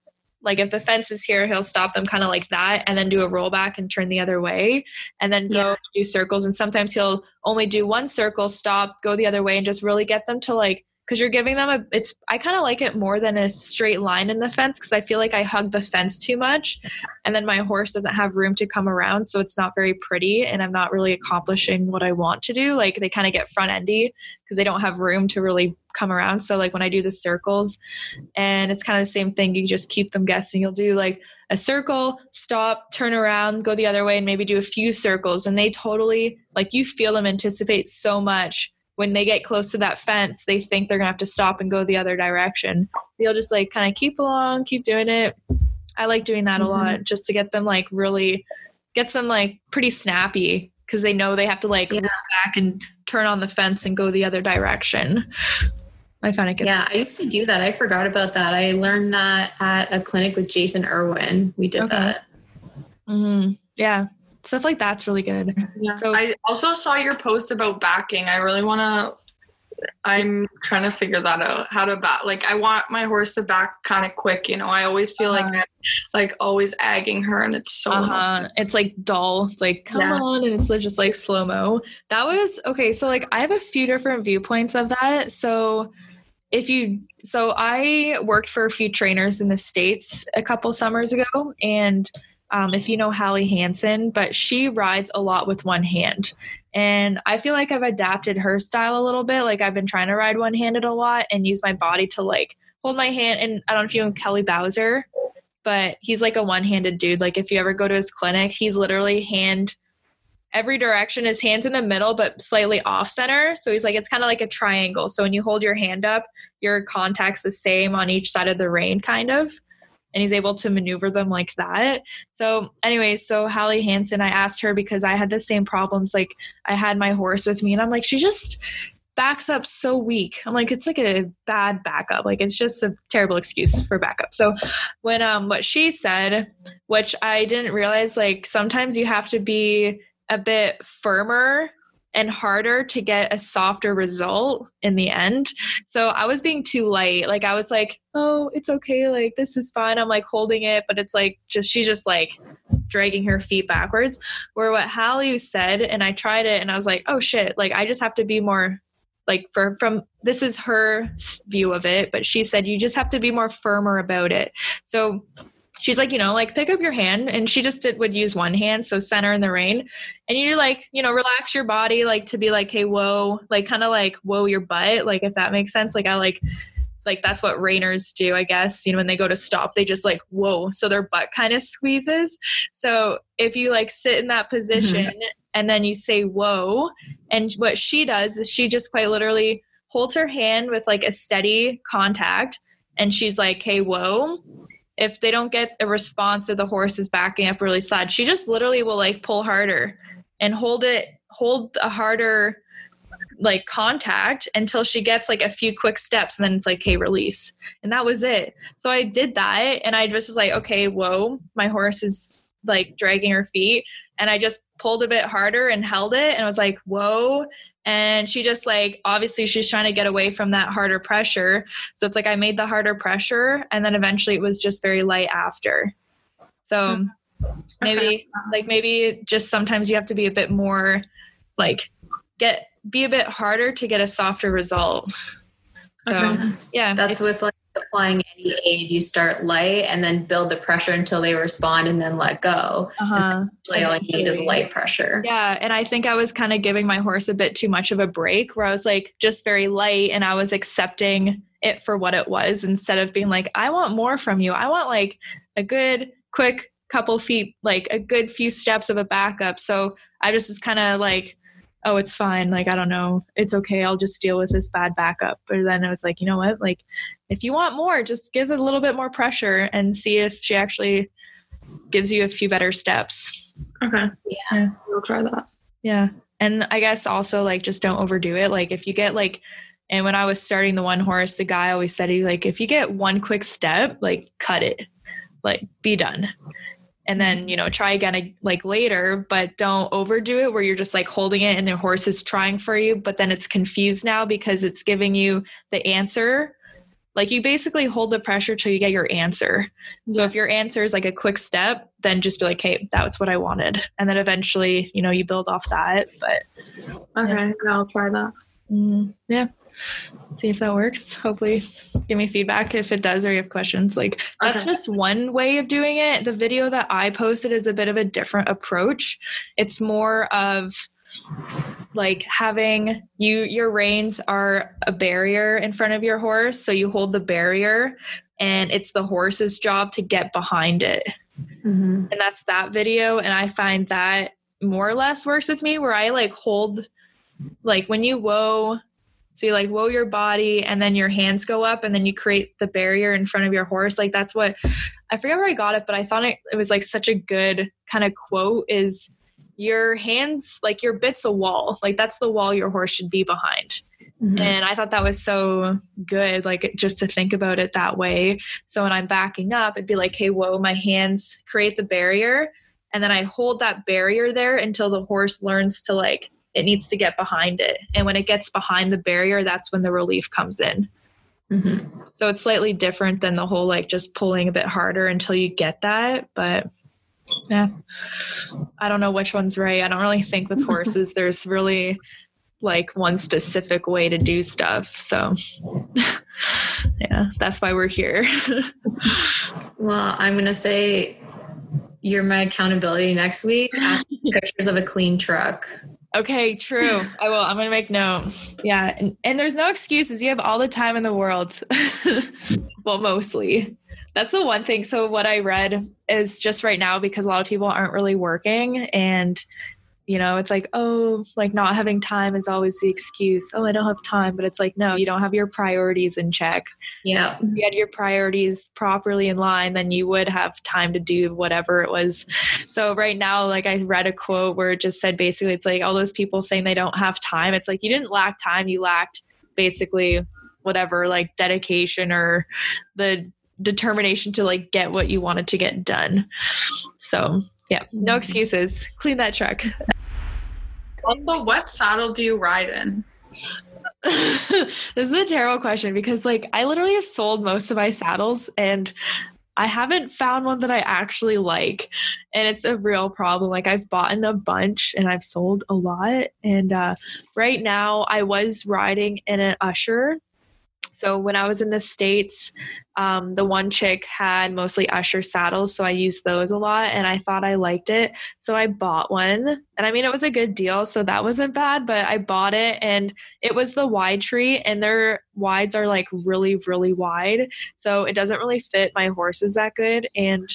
like if the fence is here he'll stop them kind of like that and then do a rollback and turn the other way and then go Yeah. do circles and sometimes he'll only do one circle stop go the other way and just really get them to like because you're giving them a it's i kind of like it more than a straight line in the fence because i feel like i hug the fence too much and then my horse doesn't have room to come around so it's not very pretty and i'm not really accomplishing what i want to do like they kind of get front endy because they don't have room to really come around. So like when I do the circles, and it's kind of the same thing. You just keep them guessing. You'll do like a circle, stop, turn around, go the other way, and maybe do a few circles. And they totally like you feel them anticipate so much when they get close to that fence, they think they're gonna have to stop and go the other direction. They'll just like kind of keep along, keep doing it. I like doing that mm-hmm. a lot just to get them like really gets them like pretty snappy because they know they have to like yeah. back and turn on the fence and go the other direction. I found it gets Yeah, I used to do that. I forgot about that. I learned that at a clinic with Jason Irwin. We did okay. that. Mm-hmm. Yeah stuff like that's really good. Yeah. So I also saw your post about backing. I really want to. I'm trying to figure that out. How to back? Like I want my horse to back kind of quick. You know, I always feel uh-huh. like I'm like always agging her, and it's so. Uh-huh. It's like dull. It's like come yeah. on, and it's just like slow mo. That was okay. So like I have a few different viewpoints of that. So if you so I worked for a few trainers in the states a couple summers ago, and um, if you know Hallie Hanssen, but she rides a lot with one hand. And I feel like I've adapted her style a little bit. Like I've been trying to ride one handed a lot and use my body to like hold my hand. And I don't know if you know Kelly Bowser, but he's like a one handed dude. Like if you ever go to his clinic, he's literally hand every direction. His hands in the middle, but slightly off center. So he's like, it's kind of like a triangle. So when you hold your hand up, your contact's the same on each side of the rein, kind of and he's able to maneuver them like that. So, anyway, so Hallie Hanssen, I asked her because I had the same problems. Like, I had my horse with me, and I'm like, she just backs up so weak. I'm like, it's like a bad backup. Like it's just a terrible excuse for backup. So when um what she said, which I didn't realize, like sometimes you have to be a bit firmer and harder to get a softer result in the end. So I was being too light. Like I was like, oh, it's okay. Like this is fine. I'm like holding it, but it's like just, she's just like dragging her feet backwards. Where what Hallie said, and I tried it and I was like, oh shit, like I just have to be more like for from this is her view of it but she said you just have to be more firmer about it so she's like, you know, like pick up your hand. And she just did, would use one hand, so center in the rein. And you're like, you know, relax your body, like to be like, hey, whoa, like kind of like, whoa, your butt, like if that makes sense. Like I like, like that's what reiners do, I guess. You know, when they go to stop, they just like, whoa. So their butt kind of squeezes. So if you like sit in that position mm-hmm. and then you say, whoa, and what she does is she just quite literally holds her hand with like a steady contact and she's like, hey, whoa if they don't get a response or the horse is backing up really sad, she just literally will like pull harder and hold it, hold a harder like contact until she gets like a few quick steps and then it's like, okay, release. And that was it. So I did that and I just was like, okay, whoa, my horse is like dragging her feet. And I just pulled a bit harder and held it and was like, whoa and she just like obviously she's trying to get away from that harder pressure. So it's like i made the harder pressure and then eventually it was just very light after. So maybe like maybe just sometimes you have to be a bit more like get be a bit harder to get a softer result. So okay. yeah that's with like applying any aid, you start light and then build the pressure until they respond and then let go. Uh-huh. all you need is light pressure. Yeah. And I think I was kind of giving my horse a bit too much of a break where I was like just very light and I was accepting it for what it was instead of being like, I want more from you. I want like a good, quick couple feet, like a good few steps of a backup. So I just was kind of like, oh, it's fine. Like, I don't know. It's okay. I'll just deal with this bad backup. But then I was like, you know what? Like, if you want more, just give it a little bit more pressure and see if she actually gives you a few better steps. Okay. Yeah. We'll try that. Yeah. And I guess also, like, just don't overdo it. Like, if you get like, and when I was starting the one horse, the guy always said, he like, if you get one quick step, like, cut it, like, be done and then you know try again like later but don't overdo it where you're just like holding it and the horse is trying for you but then it's confused now because it's giving you the answer. Like you basically hold the pressure till you get your answer. So if your answer is like a quick step then just be like hey that's what i wanted. And then eventually you know you build off that but okay yeah. i'll try that. Mm, yeah see if that works. Hopefully, give me feedback if it does or you have questions. Like, that's okay. just one way of doing it. The video that I posted is a bit of a different approach. It's more of like having you your reins are a barrier in front of your horse so you hold the barrier and it's the horse's job to get behind it Mhm. and that's that video and i find that more or less works with me where i like hold like when you whoa so you like whoa your body and then your hands go up and then you create the barrier in front of your horse like that's what i forget where i got it but i thought it, it was like such a good kind of quote is your hands like your bit's a wall like that's the wall your horse should be behind Mhm. and I thought that was so good, like just to think about it that way. So when I'm backing up, it'd be like, hey, whoa, my hands create the barrier. And then I hold that barrier there until the horse learns to like, it needs to get behind it. And when it gets behind the barrier, that's when the relief comes in. Mhm. So it's slightly different than the whole like just pulling a bit harder until you get that. But yeah, I don't know which one's right. I don't really think with horses there's really like one specific way to do stuff. So yeah, that's why we're here. Well, I'm gonna say you're my accountability next week. Ask pictures of a clean truck. Okay, true. I will. I'm going to make note. Yeah. And, and there's no excuses. You have all the time in the world. well, mostly. That's the one thing. So, what I read is just right now because a lot of people aren't really working and you know, it's like, oh, like not having time is always the excuse. Oh, I don't have time. But it's like, no, you don't have your priorities in check. Yeah. If you had your priorities properly in line, then you would have time to do whatever it was. So right now, like I read a quote where it just said basically it's like all those people saying they don't have time. It's like you didn't lack time, you lacked basically whatever, like dedication or the determination to like get what you wanted to get done. So yeah, no mm-hmm. excuses. Clean that truck. What saddle do you ride in? this is a terrible question because like I literally have sold most of my saddles and I haven't found one that I actually like. And it's a real problem. Like I've bought in a bunch and I've sold a lot. And uh, right now I was riding in an Usher. So when I was in the States, um, the one chick had mostly Usher saddles. So I used those a lot and I thought I liked it. So I bought one. And I mean, it was a good deal. So that wasn't bad, but I bought it and it was the wide tree and their wides are like really, really wide. So it doesn't really fit my horses that good. And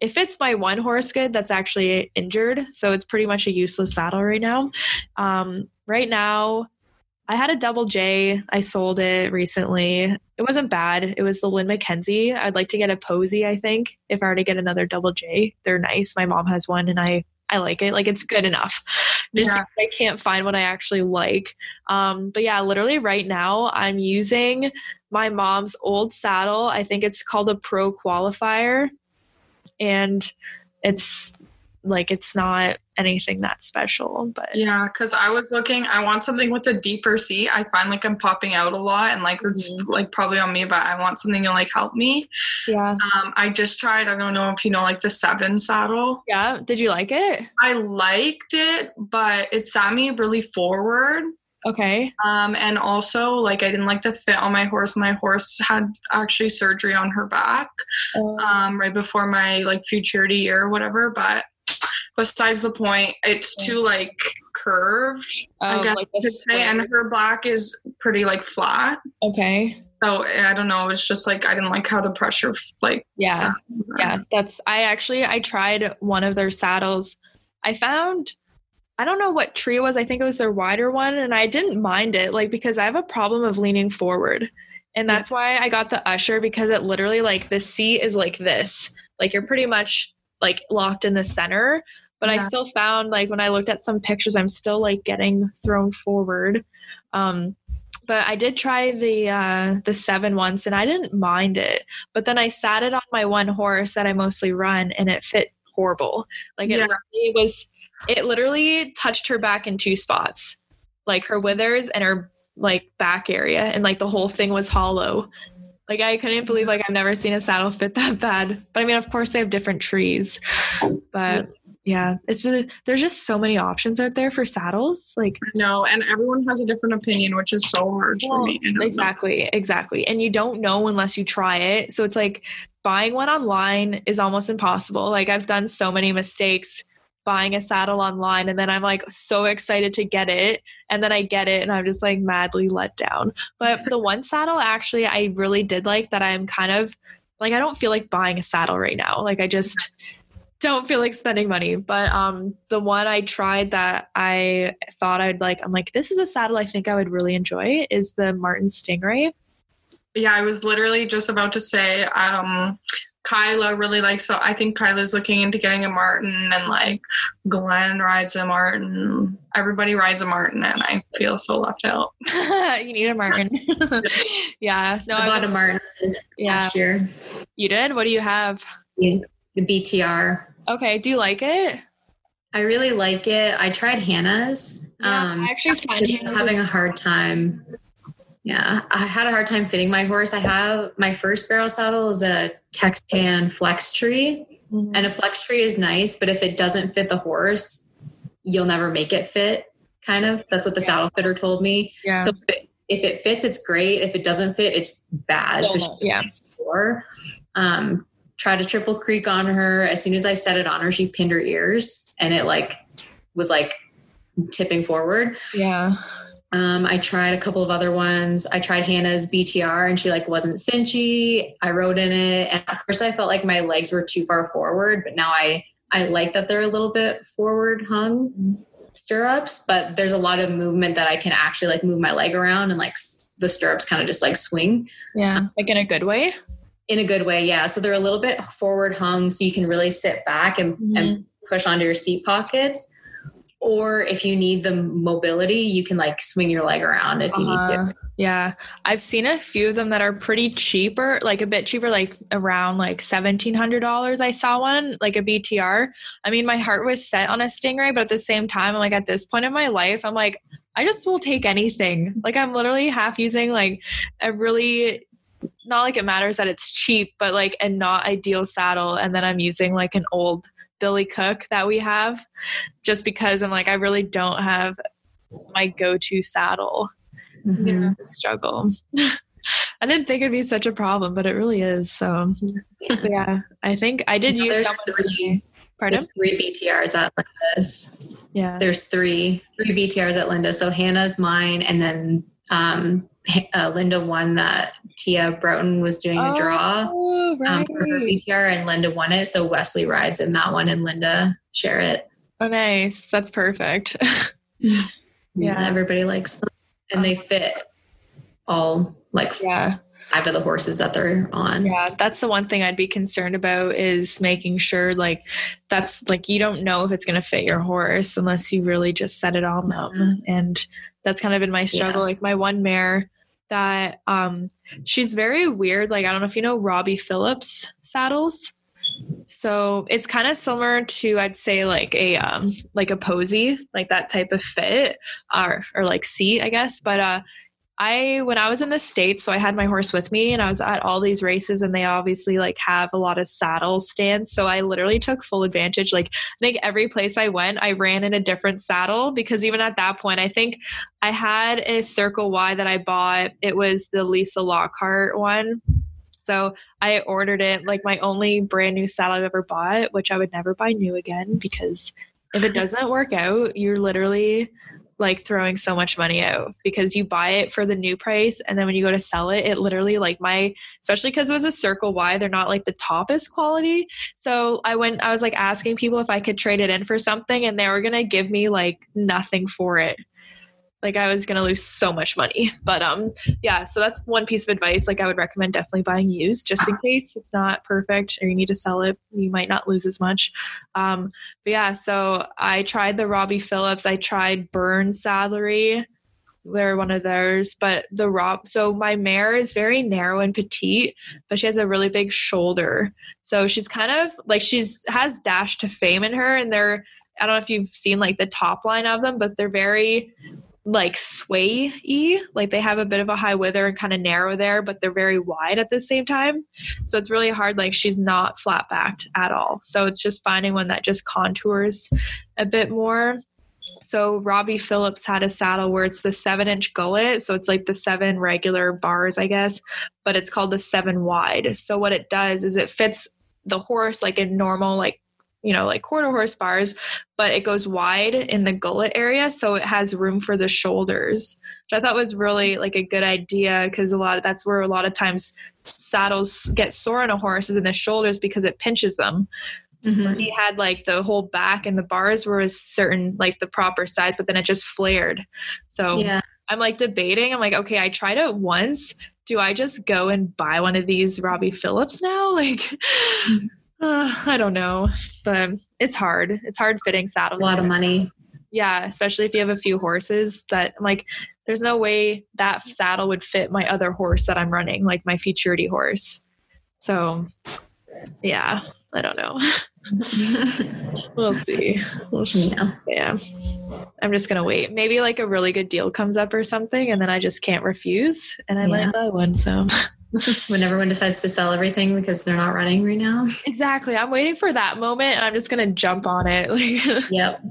it fits my one horse good that's actually injured. So it's pretty much a useless saddle right now. Um, right now, I had a double J. I sold it recently. It wasn't bad. It was the Lynn McKenzie. I'd like to get a Posey, I think, if I were to get another double J. They're nice. My mom has one and I I like it. Like it's good enough. Just Yeah. I can't find what I actually like. Um, but yeah, literally right now I'm using my mom's old saddle. I think it's called a Pro Qualifier, and it's like it's not anything that special. But Yeah, because I was looking. I want something with a deeper seat. I find like I'm popping out a lot, and like it's like probably on me, but I want something to like help me. yeah, Um, I just tried. I don't know if you know like the seven saddle. yeah. Did you like it? I liked it, but it sat me really forward. Okay. Um, and also like I didn't like the fit on my horse. My horse had actually surgery on her back um, right before my like futurity year or whatever. But besides the point, it's too like curved. I guess like you could say, and her black is pretty like flat. Okay. So I don't know. It's just like I didn't like how the pressure like Yeah. Yeah. That's I actually I tried one of their saddles. I found I don't know what tree it was. I think it was their wider one and I didn't mind it like because I have a problem of leaning forward. And that's why I got the usher because it literally like the seat is like this. Like you're pretty much like locked in the center. But I still found like when I looked at some pictures, I'm still like getting thrown forward. Um but I did try the uh the seven once and I didn't mind it. But then I sat it on my one horse that I mostly run and it fit horrible. Like it Yeah. literally was it literally touched her back in two spots. Like her withers and her like back area and like the whole thing was hollow. Like I couldn't believe like I've never seen a saddle fit that bad. But I mean of course they have different trees. But yeah, it's just there's just so many options out there for saddles. Like No, and everyone has a different opinion, which is so hard for me. Don't know. exactly, exactly. And you don't know unless you try it. So it's like buying one online is almost impossible. Like I've done so many mistakes buying a saddle online and then I'm like so excited to get it and then I get it and I'm just like madly let down. But the one saddle actually I really did like that I'm kind of like I don't feel like buying a saddle right now. Like I just don't feel like spending money. But um the one I tried that I thought I'd like I'm like this is a saddle I think I would really enjoy is the Martin Stingray. Yeah, I was literally just about to say um Kyla really likes so I think Kyla's looking into getting a Martin and like Glenn rides a Martin. Everybody rides a Martin and I feel so left out. you need a Martin. yeah. No, I bought a Martin yeah. last year. You did? What do you have? Yeah, the BTR. Okay. Do you like it? I really like it. I tried Hannah's. Yeah, um, I actually find Hannah's having a hard time. Yeah, I had a hard time fitting my horse. I have my first barrel saddle is a Texan Flex Tree, mm-hmm. and a Flex Tree is nice, but if it doesn't fit the horse, you'll never make it fit. Kind of. That's what the yeah. saddle fitter told me. Yeah. So if it, if it fits, it's great. If it doesn't fit, it's bad. so yeah. Um, tried a triple creek on her. As soon as I set it on her, she pinned her ears and it like was like tipping forward. Yeah. Um, I tried a couple of other ones. I tried Hannah's BTR and she like wasn't cinchy. I rode in it. And at first I felt like my legs were too far forward, but now I, I like that they're a little bit forward hung stirrups, but there's a lot of movement that I can actually like move my leg around and like the stirrups kind of just like swing. Yeah. Like in a good way in a good way yeah so they're a little bit forward hung so you can really sit back and, mm-hmm. and push onto your seat pockets or if you need the mobility you can like swing your leg around if you uh, need to uh-huh. yeah i've seen a few of them that are pretty cheaper like a bit cheaper like around like $1700 i saw one like a btr i mean my heart was set on a stingray but at the same time i'm like at this point in my life i'm like I just will take anything. Like I'm literally half using like a really not like it matters that it's cheap, but like a not ideal saddle. And then I'm using like an old Billy Cook that we have just because I'm like, I really don't have my go to saddle. Mm-hmm. You know, struggle. I didn't think it'd be such a problem, but it really is. So, yeah, I think I did use there's three. Pardon? There's three BTRs at Linda's. Yeah. There's three three BTRs at Linda. So Hannah's mine, and then um, uh, Linda won that Tia Broughton was doing a draw right. um, for her BTR, and Linda won it. So Wesley rides in that one, and Linda share it. Oh, nice! That's perfect. yeah, everybody likes them, and they fit all like yeah five of the horses that they're on. Yeah, that's the one thing I'd be concerned about is making sure like that's like you don't know if it's going to fit your horse unless you really just set it on them. Mm-hmm. And that's kind of been my struggle. Yeah. Like my one mare that um she's very weird. Like I don't know if you know Robbie Phillips saddles. So it's kind of similar to I'd say like a um like a posy, like that type of fit or or like seat, I guess. But uh I when I was in the states, so I had my horse with me, and I was at all these races, and they obviously like have a lot of saddle stands. So I literally took full advantage. Like I think every place I went, I ran in a different saddle because even at that point, I think I had a Circle Y that I bought. It was the Lisa Lockhart one. So I ordered it like my only brand new saddle I've ever bought, which I would never buy new again because if it doesn't work out, you're literally like throwing so much money out because you buy it for the new price and then when you go to sell it it literally like my especially because it was a circle y they're not like the toppest quality. So i went i was like asking people if i could trade it in for something and they were gonna give me like nothing for it like I was going to lose so much money. But um yeah, so that's one piece of advice like I would recommend definitely buying used just in case it's not perfect or you need to sell it, you might not lose as much. Um but yeah, so I tried the Robbie Phillips, I tried Burn Salary. They're one of theirs, but the Rob so my mare is very narrow and petite, but she has a really big shoulder. So she's kind of like she's has Dash Ta Fame in her and they're I don't know if you've seen like the top line of them, but they're very like sway y. Like they have a bit of a high wither and kind of narrow there, but they're very wide at the same time. So it's really hard. Like she's not flat backed at all. So it's just finding one that just contours a bit more. So Robbie Phillips had a saddle where it's the seven inch gullet. So it's like the seven regular bars, I guess, but it's called the seven wide. So what it does is it fits the horse like a normal, like you know, like quarter horse bars, but it goes wide in the gullet area. So it has room for the shoulders, which I thought was really like a good idea because a lot of that's where a lot of times saddles get sore on a horse is in the shoulders because it pinches them. Mm-hmm. He had like the whole back and the bars were a certain like the proper size, but then it just flared. So yeah. I'm like debating. I'm like, okay, I tried it once. Do I just go and buy one of these Robbie Phillips now? Like, mm-hmm. Uh, I don't know, but it's hard. It's hard fitting saddles. a lot of money. Yeah, especially if you have a few horses. That like, there's no way that saddle would fit my other horse that I'm running, like my futurity horse. So, yeah, I don't know. we'll see. We'll see. Yeah. yeah. I'm just gonna wait. Maybe like a really good deal comes up or something, and then I just can't refuse, and I yeah. might buy one. So when everyone decides to sell everything because they're not running right now. Exactly. I'm waiting for that moment, and I'm just gonna jump on it. yep.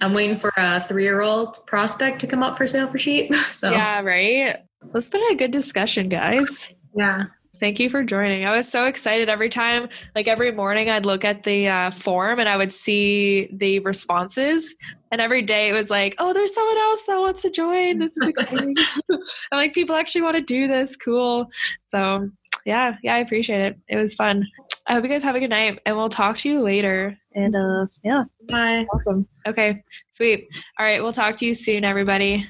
I'm waiting for a three year old prospect to come up for sale for cheap. So yeah, right. That's been a good discussion, guys. Yeah. Thank you for joining. I was so excited every time, like every morning, I'd look at the uh, form and I would see the responses. And every day it was like, oh, there's someone else that wants to join. This is exciting. I'm like, people actually want to do this. Cool. So, yeah, yeah, I appreciate it. It was fun. I hope you guys have a good night and we'll talk to you later. And uh, yeah, bye. Awesome. Okay, sweet. All right, we'll talk to you soon, everybody.